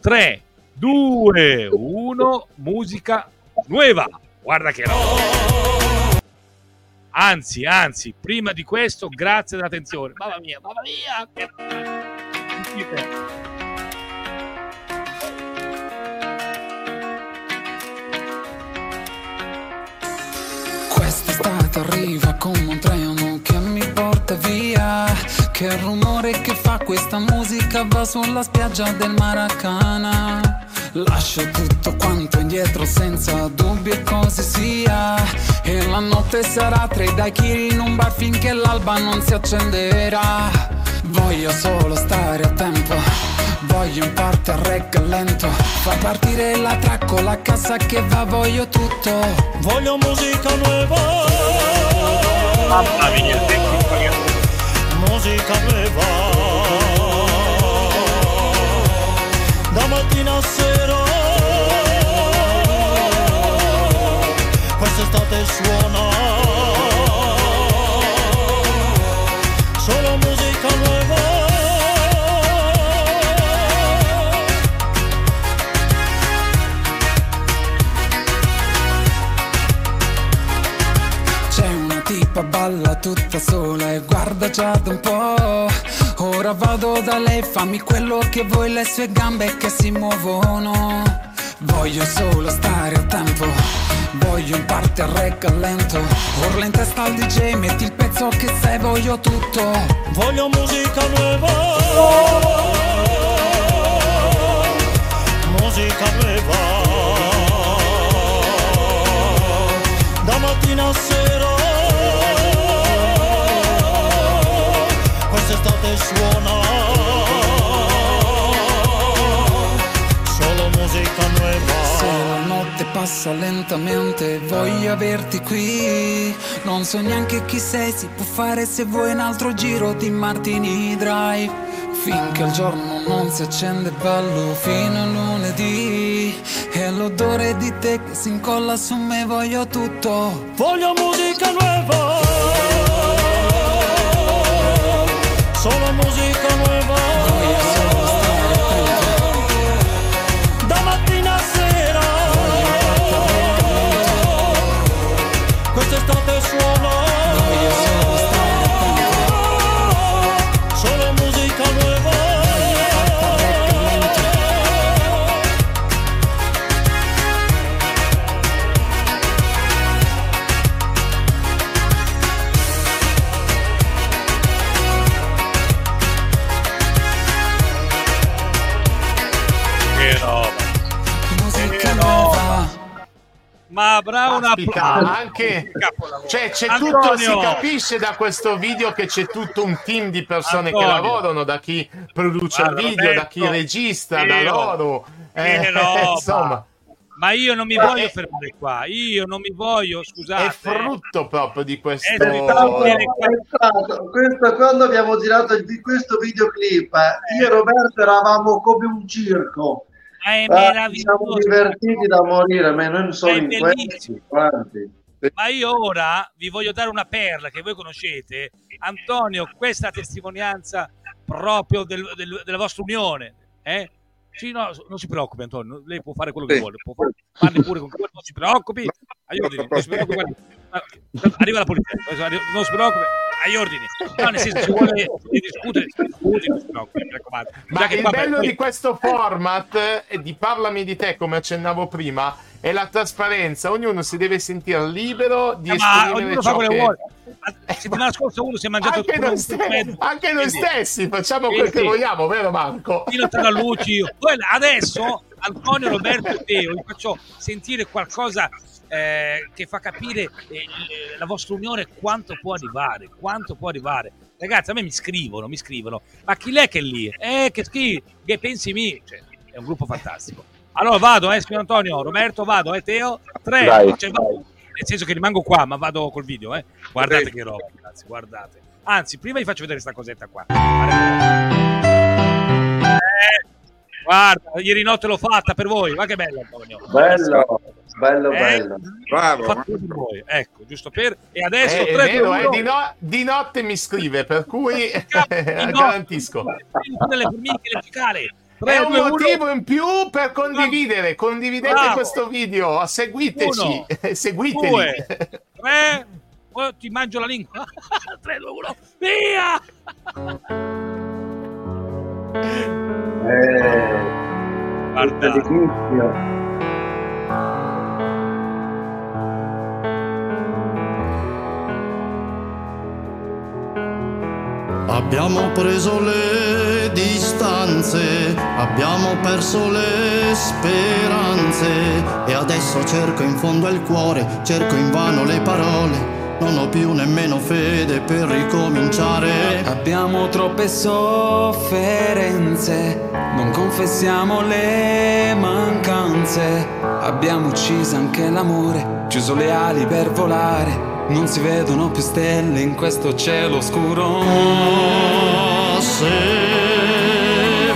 3, 2, 1, musica nuova. Guarda che roba. Anzi, anzi, prima di questo, grazie dell'attenzione. Mamma mia, mamma mia. Quest'estate arriva come un treno che mi porta via Che rumore che fa questa musica va sulla spiaggia del Maracana Lascio tutto quanto indietro senza dubbio e così sia. E la notte sarà tra i daiquiri in un bar finché l'alba non si accenderà. Voglio solo stare a tempo. Voglio un parte a regga lento. Fa partire la tracco, la cassa che va, voglio tutto. Voglio musica nuova, Mamma mia, musica nuova. Da mattina a sera, quest'estate suona. Solo musica nuova. C'è una tipa balla tutta sola e guarda già da un po'. Ora vado da lei, fammi quello che vuoi, le sue gambe che si muovono. Voglio solo stare a tempo, voglio un parte a regga lento. Urla in testa al DJ, metti il pezzo che sai, voglio tutto. Voglio musica nuova. Musica nuova. Da mattina a sera. Suona. Solo musica nuova. Se la notte passa lentamente, voglio averti qui. Non so neanche chi sei, si può fare se vuoi un altro giro di Martini Drive. Finché il giorno non si accende ballo fino a lunedì. E l'odore di te che si incolla su me, voglio tutto. Voglio musica nuova. Solo musica nuova. Ma bravo una Caspita, anche cioè c'è Antonio. tutto, si capisce da questo video che c'è tutto un team di persone Antonio. che lavorano, da chi produce Guarda, il video, da chi Roberto, regista, da Teo, loro. Eh, insomma, Ma io non mi Ma voglio è- fermare qua. Io non mi voglio, scusate. è frutto proprio di questo. Eh, È sì, stato- questo, quando abbiamo girato il- di questo videoclip, eh, io e Roberto eravamo come un circo. Ma è ci siamo divertiti da morire, ma non solo È in questi, quanti. Ma io ora vi voglio dare una perla che voi conoscete. Antonio, questa testimonianza proprio del- del- della vostra unione. Eh? Sì, no, non si preoccupi Antonio, lei può fare quello che Sì. vuole, può parli pure con quello, non si preoccupi. Aiuti, non si preoccupi. Ah, Arriva la polizia, non si preoccupi. Agli ordini. No, nel senso, ci vuole di discutere, si discute, non si preoccupi, mi raccomando. Ma che il qua- bello poi- di questo format di parlami di te, come accennavo prima, è la trasparenza. Ognuno si deve sentire libero di Eh, ma esprimere ognuno fa quello che vuole. La settimana scorsa uno si è mangiato Anche noi, ste- anche noi stessi facciamo quel che vogliamo, vero Marco? Fino a Luci. Adesso Antonio, Roberto e Teo vi faccio sentire qualcosa eh, che fa capire eh, la vostra unione quanto può arrivare, quanto può arrivare. Ragazzi, a me mi scrivono, mi scrivono, ma chi l'è che è lì? Eh, che scrivi? Che pensi mi? Cioè, è un gruppo fantastico. Allora vado, eh, signor Antonio, Roberto, vado, eh, Teo, tre, Dai, cioè, vado. nel senso che rimango qua, ma vado col video, eh. Guardate che roba, ragazzi, guardate. Anzi, prima vi faccio vedere questa cosetta qua. Eh, guarda, ieri notte l'ho fatta per voi, ma che bella Antonio. Bello, bello, Eh, bello. Bravo. L'ho fatto per voi, ecco, giusto per... E adesso Eh, è 3, vero, 2, eh, 1. di, no- di notte mi scrive, per cui garantisco. Delle formiche, le cicale. È 3, un 2, 1. motivo in più per condividere. Condividete Bravo. questo video, seguiteci, Uno, seguiteli. Due, tre, oh, ti mangio la lingua. 3, 2, 1, via! Eh, Guarda. Abbiamo preso le distanze, abbiamo perso le speranze. E adesso cerco in fondo al cuore, cerco invano le parole, non ho più nemmeno fede per ricominciare. Abbiamo troppe sofferenze, non confessiamo le mancanze. Abbiamo ucciso anche l'amore, chiuso le ali per volare. Non si vedono più stelle in questo cielo scuro. Se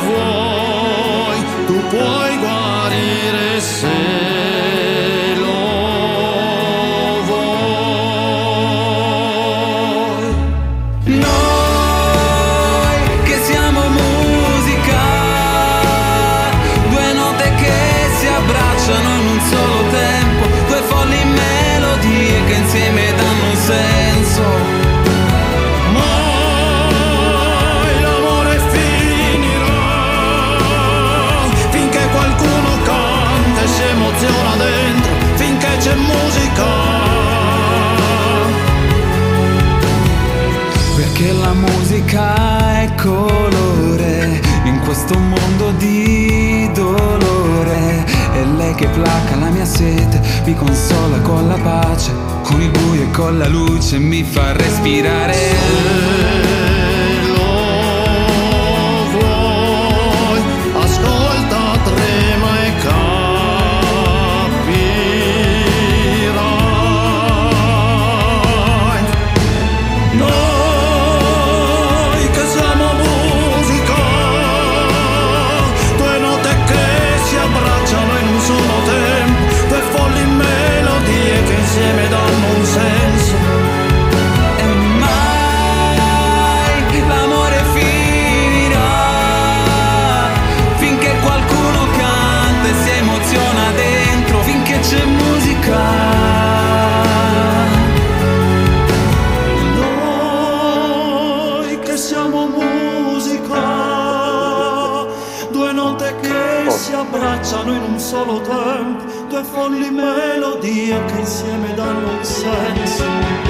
vuoi, tu puoi guarire se questo mondo di dolore. È lei che placa la mia sete, mi consola con la pace, con il buio e con la luce mi fa respirare. Folli melodie che insieme danno un senso.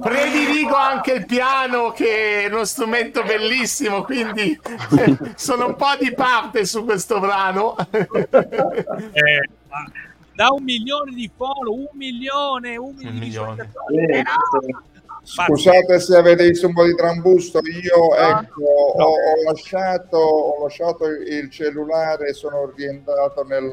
Prediligo anche il piano che è uno strumento bellissimo, quindi sono un po' di parte su questo brano. Eh, da un milione di follow, un milione, un milione, Un di milione. sì. Scusate se avete visto un po' di trambusto, io Ah, ecco, ho, ho lasciato, ho lasciato il cellulare e sono rientrato nel...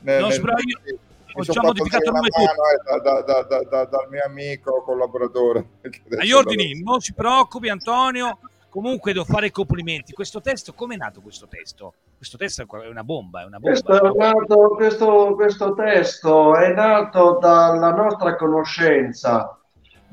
nel, Non nel- mi ho già modificato il nome tutto. mano, da- da- da- da- da- dal mio amico collaboratore. Agli ordini, non si preoccupi Antonio, comunque devo fare i complimenti. Questo testo, come è nato questo testo? Questo testo è una bomba, è una bomba. Questo, è nato, questo, questo testo è nato dalla nostra conoscenza.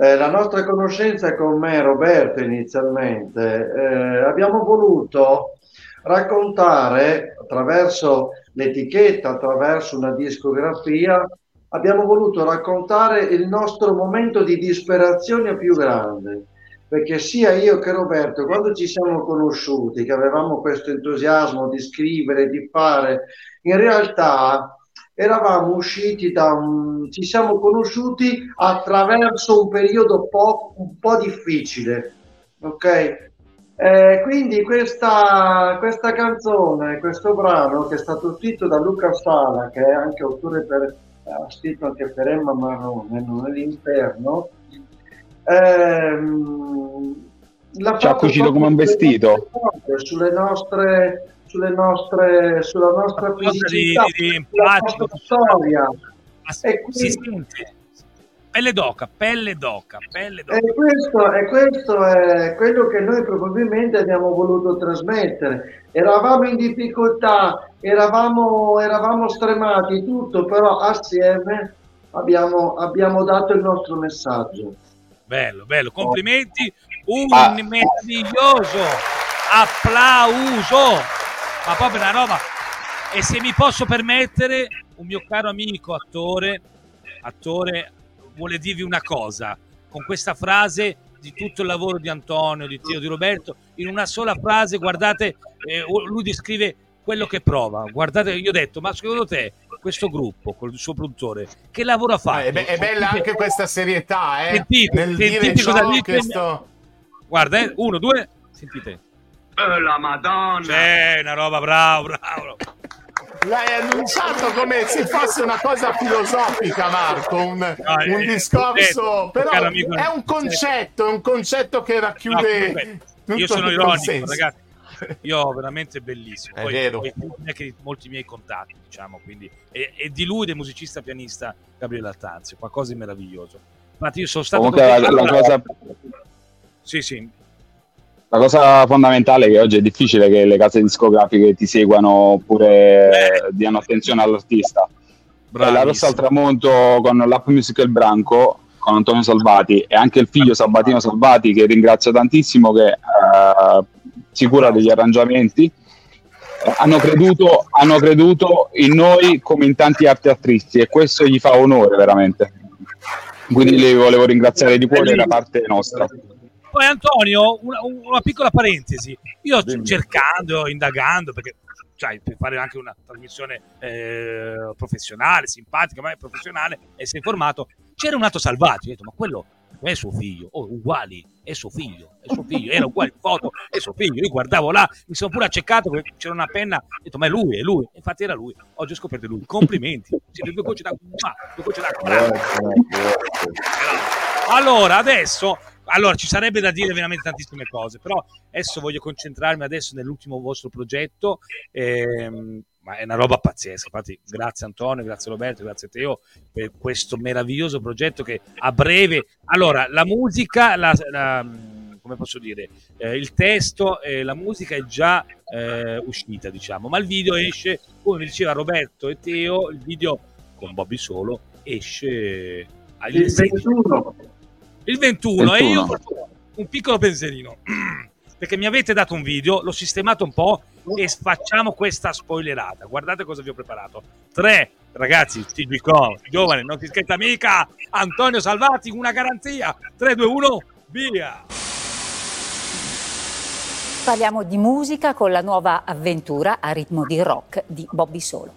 Eh, la nostra conoscenza con me, Roberto, inizialmente, eh, abbiamo voluto raccontare attraverso l'etichetta, attraverso una discografia, abbiamo voluto raccontare il nostro momento di disperazione più grande. Perché sia io che Roberto, quando ci siamo conosciuti, che avevamo questo entusiasmo di scrivere, di fare, in realtà eravamo usciti da un... ci siamo conosciuti attraverso un periodo po', un po' difficile, ok? Eh, quindi questa, questa canzone, questo brano che è stato scritto da Luca Sala, che è anche autore per, ha scritto anche per Emma Marrone, non è l'inferno, ehm, Ci ha cucito come un vestito. sulle nostre sulle nostre sulla nostra Qualcosa di- di- di sulla nostra storia. Ma si- E quindi- si sente. Pelle d'oca, pelle d'oca, pelle d'oca. E questo, e questo è quello che noi probabilmente abbiamo voluto trasmettere. Eravamo in difficoltà, eravamo, eravamo stremati, tutto, però assieme abbiamo, abbiamo dato il nostro messaggio. Bello, bello, complimenti, un Ah. meraviglioso applauso, ma proprio una roba. E se mi posso permettere, un mio caro amico attore, attore vuole dirvi una cosa, con questa frase di tutto il lavoro di Antonio, di Tio, di Roberto, in una sola frase, guardate, eh, lui descrive quello che prova. Guardate, io ho detto, ma secondo te questo gruppo, con il suo produttore, che lavoro ha fatto? Ah, è, be- è bella Sentite- anche questa serietà, eh? Sentite, Nel sentite dire cosa dice- che sto... Guarda, eh, uno, due, sentite. la madonna! C'è una roba, bravo, bravo. L'hai annunciato come se fosse una cosa filosofica, Marco, un, eh, un discorso, concetto, però è un concetto, è un concetto che No, racchiude comunque, tutto io sono il ironico, ragazzi. Io veramente bellissimo. È Poi, vero. poi non è che molti miei contatti, diciamo, quindi e, e di lui del musicista pianista Gabriele Altanzio, qualcosa di meraviglioso. Infatti io sono stato Comunque la, la cosa, Sì, sì. La cosa fondamentale è che oggi è difficile che le case discografiche ti seguano oppure Eh. diano attenzione all'artista. La. Rossa al tramonto con l'App Musical Branco con Antonio Salvati e anche il figlio Sabatino Salvati che ringrazio tantissimo che eh, si cura degli arrangiamenti eh, hanno creduto, hanno creduto in noi come in tanti altri artisti e questo gli fa onore veramente quindi li volevo ringraziare di cuore da parte nostra Poi Antonio, una, una piccola parentesi. Io Dimmi. cercando, indagando, perché sai, per fare anche una trasmissione eh, professionale, simpatica, ma è professionale, e sei informato, c'era un altro Salvati. Ho detto, ma quello è suo figlio, oh, uguali, è suo figlio, è suo figlio, era uguale foto, è suo figlio. Io guardavo là, mi sono pure accecato perché c'era una penna, ho detto, ma è lui, è lui. Infatti era lui. Oggi ho scoperto lui. Complimenti. Siete due gocce d'acqua. Due gocce d'acqua. bravo. Allora, adesso, allora, ci sarebbe da dire veramente tantissime cose, però adesso voglio concentrarmi adesso nell'ultimo vostro progetto, ehm, ma è una roba pazzesca, infatti grazie Antonio, grazie Roberto, grazie Teo per questo meraviglioso progetto che a breve, allora, la musica, la, la- come posso dire, eh, il testo e la musica è già eh, uscita, diciamo, ma il video esce, come diceva Roberto e Teo, il video con Bobby Solo esce Il 21. Il 21, e io 21. faccio un piccolo pensierino perché mi avete dato un video, l'ho sistemato un po' e facciamo questa spoilerata. Guardate cosa vi ho preparato. Tre ragazzi, TGCom, giovane, non ti scherza mica. Antonio Salvati, una garanzia. 3, 2, 1, via. Parliamo di musica con la nuova avventura a ritmo di rock di Bobby Solo.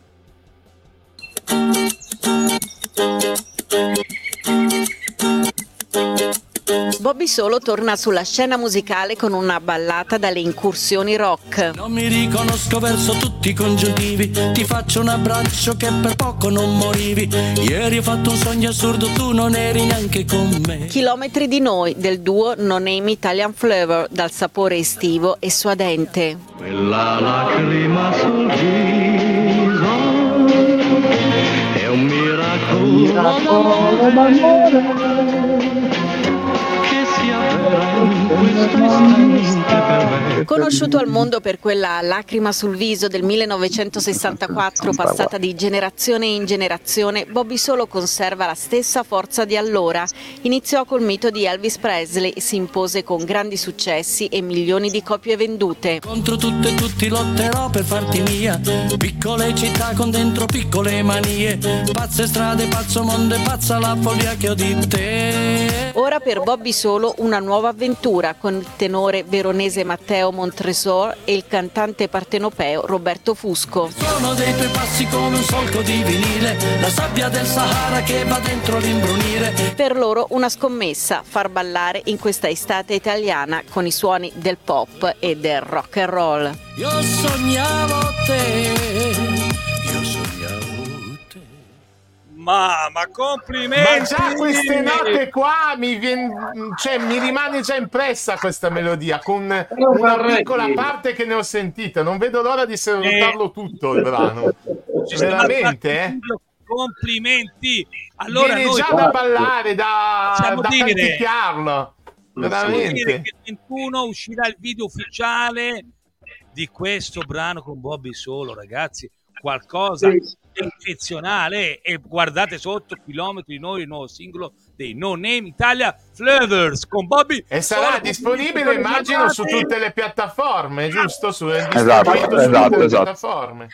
Bobby Solo torna sulla scena musicale con una ballata dalle incursioni rock. Non mi riconosco verso tutti i congiuntivi, ti faccio un abbraccio che per poco non morivi. Ieri ho fatto un sogno assurdo, tu non eri neanche con me. Chilometri di noi del duo No Name Italian Flavor dal sapore estivo e suadente. Quella lacrima sul viso è un miracolo d'amore in Conosciuto al mondo per quella lacrima sul viso del 1964 passata di generazione in generazione, Bobby Solo conserva la stessa forza di allora. Iniziò col mito di Elvis Presley, si impose con grandi successi e milioni di copie vendute. Contro tutto e tutti lotterò per farti mia. Piccole città con dentro piccole manie. Pazze strade, pazzo mondo e pazza la follia che ho di te. Ora per Bobby Solo una nuova avventura con il tenore veronese Matteo Montresor e il cantante partenopeo Roberto Fusco. Sono dei tuoi passi come un solco di vinile. La sabbia del Sahara che va dentro l'imbrunire. Per loro una scommessa, far ballare in questa estate italiana con i suoni del pop e del rock and roll. Io sognavo te. Io sognavo te. Mamma, complimenti! Ma già queste note qua mi, vien- cioè, mi rimane già impressa questa melodia con una vorrei piccola dire. parte che ne ho sentita. Non vedo l'ora di salutarlo tutto il brano. Veramente, eh? Complimenti! Allora Viene noi già da ballare, da, possiamo da dire- canticchiarlo. dire Veramente. che il 21 uscirà il video ufficiale di questo brano con Bobby Solo, ragazzi. Qualcosa Sì. Eccezionale e guardate sotto chilometri di noi il nuovo singolo dei No Name Italia Flavors con Bobby E sarà Solo. disponibile, immagino, su tutte le piattaforme, giusto? Su, Esatto, su esatto, tutte le esatto. piattaforme.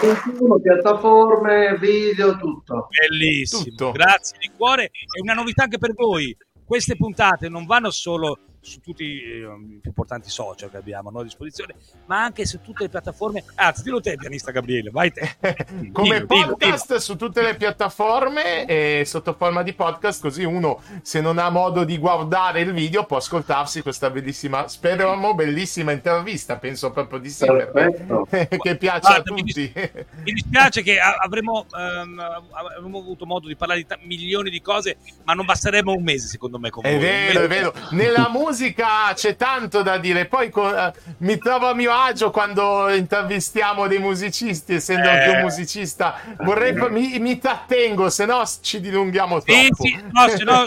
21 piattaforme, video, tutto. Bellissimo, Tutto. grazie di cuore. E una novità anche per voi: queste puntate non vanno solo su tutti eh, i più importanti social che abbiamo no, a disposizione, ma anche su tutte le piattaforme. Anzi, dillo te, pianista Gabriele, vai te. Come Dillo, dillo, podcast su tutte le piattaforme e sotto forma di podcast, così uno, se non ha modo di guardare il video, può ascoltarsi questa bellissima, speriamo bellissima intervista. Penso proprio di sì, che piace a Guarda, mi tutti. Mi dispiace che a- avremmo, ehm, avremmo avuto modo di parlare di ta- milioni di cose, ma non basterebbe un mese, secondo me. Con È vero, è vero. Nella musica c'è tanto da dire. Poi co- eh, mi trovo a mio agio quando intervistiamo dei musicisti, essendo Eh. anche un musicista. Vorrei, mi, mi trattengo, se no ci dilunghiamo troppo. Sì, sì, no, se no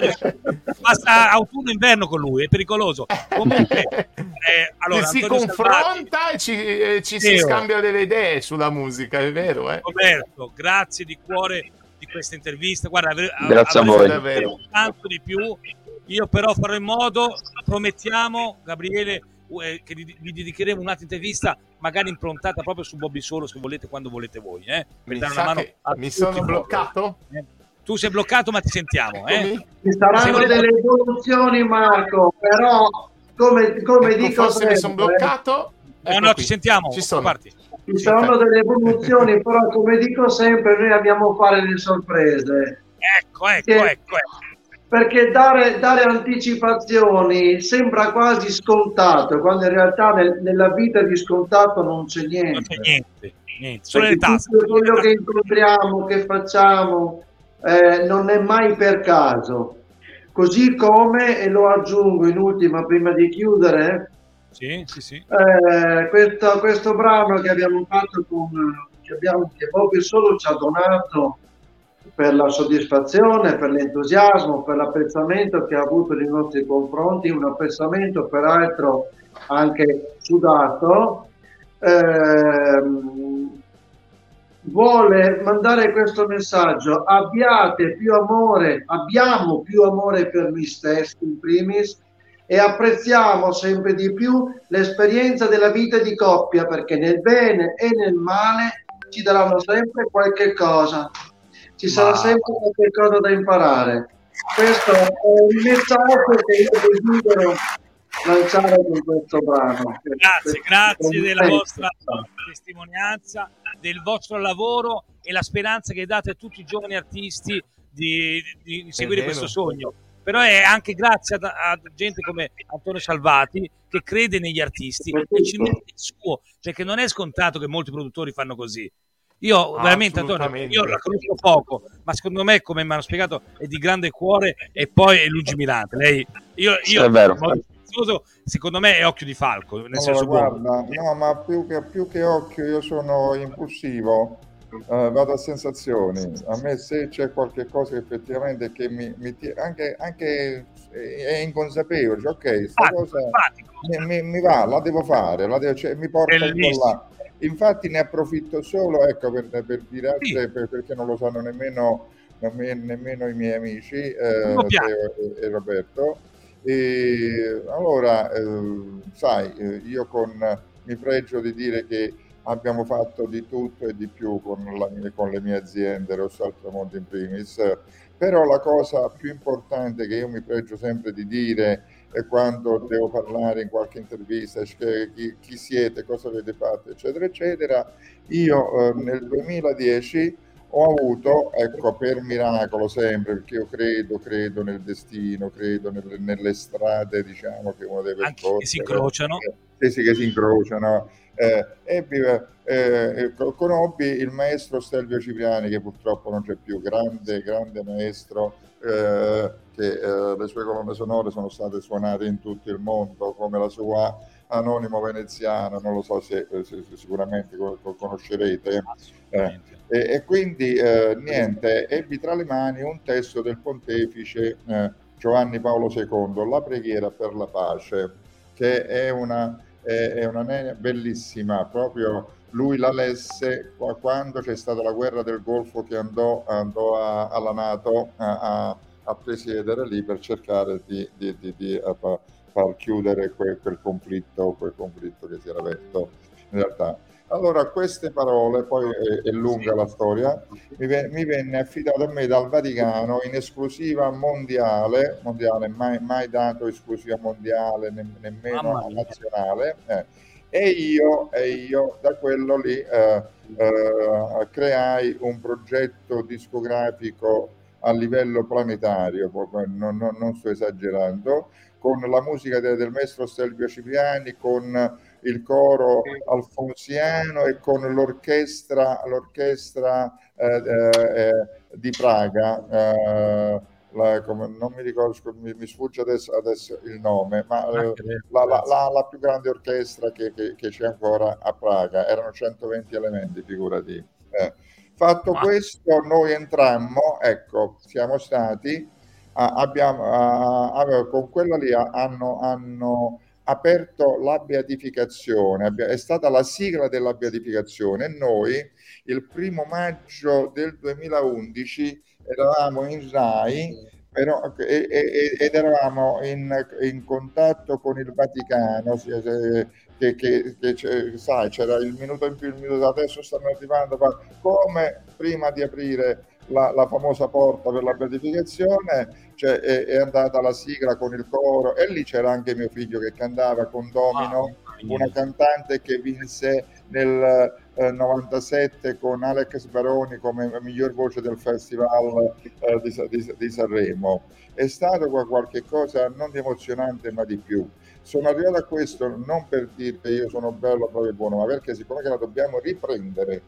basta autunno-inverno con lui, è pericoloso. Comunque, eh, allora, si Antonio confronta e ci, e ci si scambia delle idee sulla musica, è vero, eh? Roberto, grazie di cuore di questa intervista. Guarda, Grazie a voi. tanto di più. Io però farò in modo, promettiamo, Gabriele, eh, che vi dedicheremo un'altra intervista, magari improntata proprio su Bobby Solo, se volete, quando volete voi. Eh, per Mi mi sono bloccato. Eh, Tu sei bloccato, ma ti sentiamo. Eh? Ci saranno volete- delle evoluzioni, Marco, però come, come Ecco, dico forse mi sono sempre, bloccato. No, Ecco no, qui. ci sentiamo. Ci sono. Parti. ci saranno delle evoluzioni, però come dico sempre, noi abbiamo a fare le sorprese. Ecco, ecco, Che- ecco. ecco. Perché dare, dare anticipazioni sembra quasi scontato, quando in realtà nel- nella vita di scontato non c'è Non niente. c'è niente, niente. Solo le tasse. tutto quello che incontriamo, che facciamo, eh, non è mai per caso. Così come, e lo aggiungo in ultima prima di chiudere, Sì, sì, sì. eh, questo, questo brano che abbiamo fatto con che, abbiamo, che Bobby Solo ci ha donato per la soddisfazione, per l'entusiasmo, per l'apprezzamento che ha avuto nei nostri confronti, un apprezzamento peraltro anche sudato. ehm, vuole mandare questo messaggio abbiate più amore abbiamo più amore per noi stessi in primis e apprezziamo sempre di più l'esperienza della vita di coppia perché nel bene e nel male ci daranno sempre qualche cosa ci sarà sempre qualche cosa da imparare. Questo è il messaggio che io desidero lanciare con questo brano. Grazie, grazie della vostra testimonianza, del vostro lavoro e la speranza che date a tutti i giovani artisti di, di- di seguire questo sogno. però è anche grazie a, a gente come Antonio Salvati che crede negli artisti e ci mette il suo, perché non è scontato che molti produttori fanno così. Io Ah, veramente, Antonio, io la conosco poco, ma secondo me, come mi hanno spiegato, è di grande cuore e poi è lungimirante. Lei, io, io È vero. scherzoso, secondo me è occhio di falco, nel Allora, senso buono. guarda, no, ma più che, più che occhio io sono impulsivo, eh, vado a sensazioni. A me se c'è qualche cosa che effettivamente che mi, mi tira, anche, anche eh, è inconsapevole, cioè, ok, sta Simpatico, cosa mi, mi- mi va, la devo fare, la devo- cioè, mi porta un po' là. Infatti ne approfitto solo, ecco, per, per dire Sì. per- perché non lo sanno nemmeno, nemme- nemmeno i miei amici, eh, Uno piano. Teo e, e Roberto. E allora, eh, sai, eh, io con, mi pregio di dire che abbiamo fatto di tutto e di più con, la con le mie aziende, Rosso Altramonte in primis, però la cosa più importante che io mi pregio sempre di dire quando devo parlare in qualche intervista, chi, chi siete, cosa avete fatto, eccetera, eccetera, io eh, nel 2010 ho avuto, ecco, per miracolo sempre, perché io credo, credo nel destino, credo nelle, nelle strade, diciamo, che uno deve Anche che si incrociano. sì, sì, che si incrociano. Eh, ebbi, eh, eh, co- conobbi il maestro Stelvio Cipriani, che purtroppo non c'è più, grande, grande maestro, eh, che eh, le sue colonne sonore sono state suonate in tutto il mondo, come la sua Anonimo Veneziano, non lo so se, se- se sicuramente co- co- conoscerete. Eh, e, e quindi eh, niente, ebbi tra le mani un testo del pontefice eh, Giovanni Paolo II, La preghiera per la pace, che è una, è, è una bellissima, proprio lui la lesse qua- quando c'è stata la guerra del Golfo che andò, andò a- alla Nato a, a- presiedere lì per cercare di, di- di- di, eh, fa- far chiudere que- quel conflitto, quel conflitto che si era aperto in realtà. Allora, queste parole, poi è, è lunga la storia, mi, mi venne affidato a me dal Vaticano in esclusiva mondiale, mondiale mai, mai dato esclusiva mondiale, ne- nemmeno nazionale, eh. E, io, e io da quello lì eh, eh, creai un progetto discografico a livello planetario, non, non- non sto esagerando, con la musica de- del maestro Stelvio Cipriani, con il coro alfonsiano e con l'orchestra, l'orchestra eh, eh, eh, di Praga. La- come- non mi ricordo, mi, mi sfugge adesso, adesso il nome, ma eh, la, la- la- più grande orchestra che, che- che c'è ancora a Praga, erano 120 elementi, figurati. Eh, Fatto questo, noi entrammo, ecco, siamo stati, a- abbiamo, a- a- con quella lì hanno, hanno aperto la beatificazione, è stata la sigla della beatificazione. E noi il primo maggio del 2011 eravamo in RAI però, e- e- ed eravamo in, in contatto con il Vaticano, che, che- che sai, c'era il minuto in più, il minuto adesso stanno arrivando, come prima di aprire la, la famosa porta per la beatificazione cioè, è, è andata la sigla con il coro e lì c'era anche mio figlio che cantava con Domino, una cantante che vinse nel eh, 97 con Alex Baroni come miglior voce del festival eh, di, di- di Sanremo. È stato qua qualche cosa non di emozionante ma di più. Sono arrivato a questo non per dire che io sono bello, proprio buono, ma perché siccome che la dobbiamo riprendere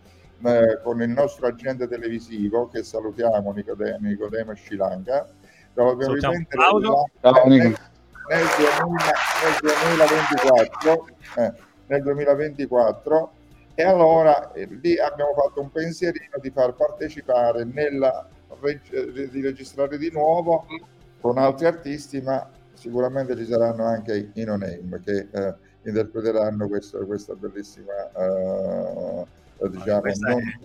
eh, con il nostro agente televisivo che salutiamo Nicodemo, Nicodemo Scilanca, la dobbiamo riprendere Claudio. la- Ciao, nel, Nico. nel 2000 nel 2024, eh, nel 2024 e allora eh, lì abbiamo fatto un pensierino di far partecipare nella reg- di registrare di nuovo con altri artisti ma sicuramente ci saranno anche i no name che eh, interpreteranno questo- questa bellissima eh, diciamo è-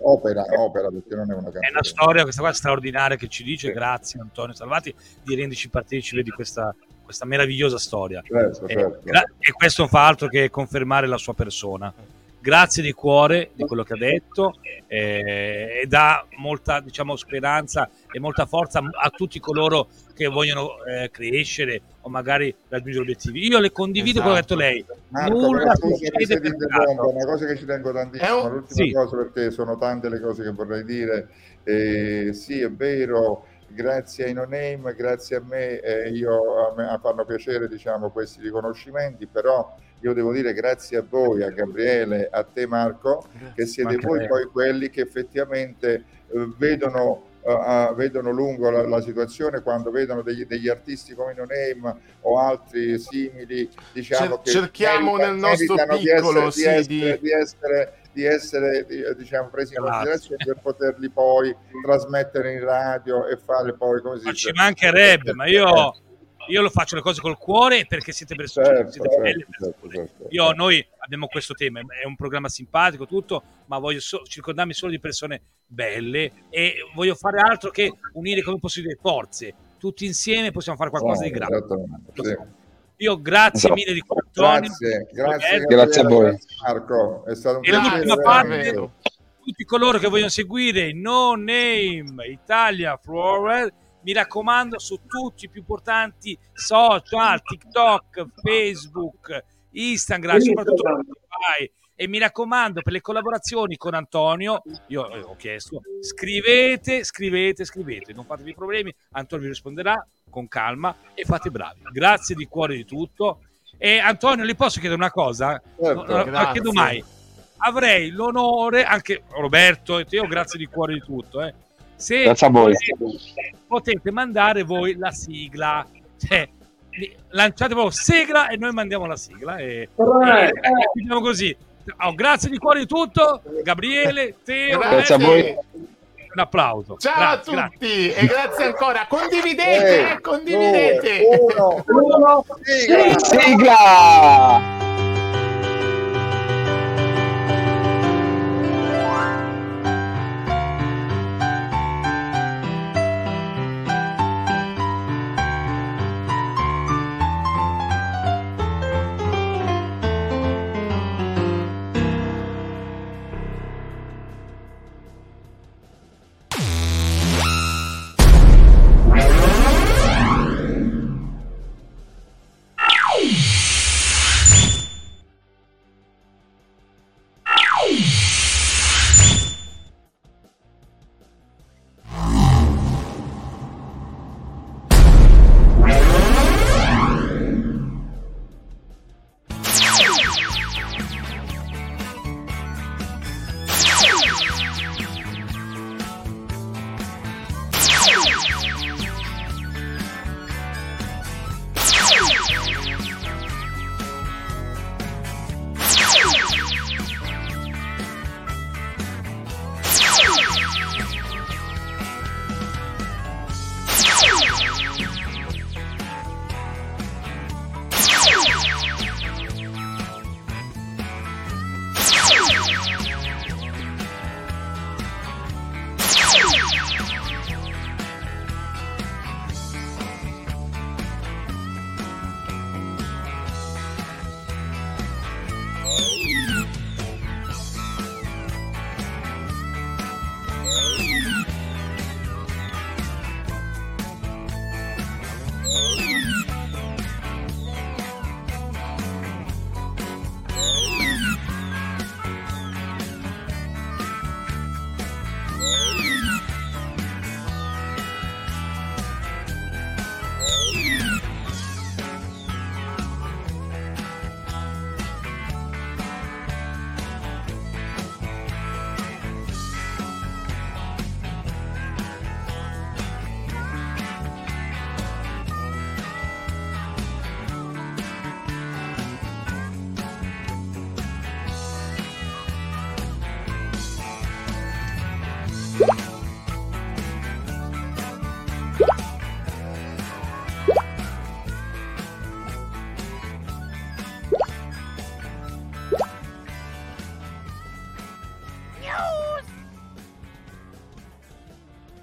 opera, opera perché non è una È canzone una storia, questa qua straordinaria che ci dice, grazie Antonio Salvati, di renderci partecipi di questa, questa meravigliosa storia. Certo, E, certo. e questo non fa altro che confermare la sua persona. Grazie di cuore di quello che ha detto eh, e dà molta diciamo, speranza e molta forza a tutti coloro che vogliono eh, crescere o magari raggiungere obiettivi. Io le condivido quello che ha detto lei. Marco, Nulla succede se ti per interrompo, caso. una cosa che ci tengo tantissimo, È un- l'ultima sì. cosa perché sono tante le cose che vorrei dire. Eh, sì, è vero, grazie ai no name, grazie a me, eh, io, a me fanno piacere diciamo, questi riconoscimenti, però io devo dire grazie a voi, a Gabriele, a te Marco, che siete Manca voi te. poi quelli che effettivamente eh, vedono, ah, vedono lungo la, la situazione quando vedono degli, degli artisti come No Name o altri simili, diciamo Cer- che cerchiamo meritano- nel nostro meritano di piccolo, essere- sì, di essere, di- di essere di essere di- diciamo presi in considerazione per poterli poi trasmettere in radio e fare poi come si Ma dice ci mancherebbe, ma io, io lo faccio le cose col cuore perché siete persone, Certo, siete certo, belle certo, persone. certo. Io, noi abbiamo questo tema, è un programma simpatico, tutto, ma voglio so- circondarmi solo di persone belle e voglio fare altro che unire, come posso dire, forze. Tutti insieme possiamo fare qualcosa di grande. Io grazie Esatto. mille di cuore, Antonio. Grazie, grazie. Grazie a voi. grazie, Marco, è stato un E l'ultima parte, tutti coloro che vogliono seguire No Name Italia Flower, mi raccomando su tutti i più importanti social, TikTok, Facebook, Instagram, soprattutto Spotify. E mi raccomando per le collaborazioni con Antonio, io eh, ho chiesto, scrivete, scrivete, scrivete, non fatevi problemi, Antonio vi risponderà con calma e fate bravi. Grazie di cuore di tutto. E Antonio, le posso chiedere una cosa? Certo, non, la grazie. chiedo mai. Avrei l'onore, anche Roberto e te, grazie di cuore di tutto. Eh. Se Grazie a voi. Potete, potete mandare voi la sigla, cioè, lanciate proprio sigla e noi mandiamo la sigla. E, e, e chiudiamo così. Oh, grazie di cuore di tutto, Gabriele, Teo, Grazie a voi. Un applauso. Ciao Grazie, a grazie. tutti e grazie ancora. Condividete, Tre, eh, condividete. uno. Uno, Sigla! Sigla!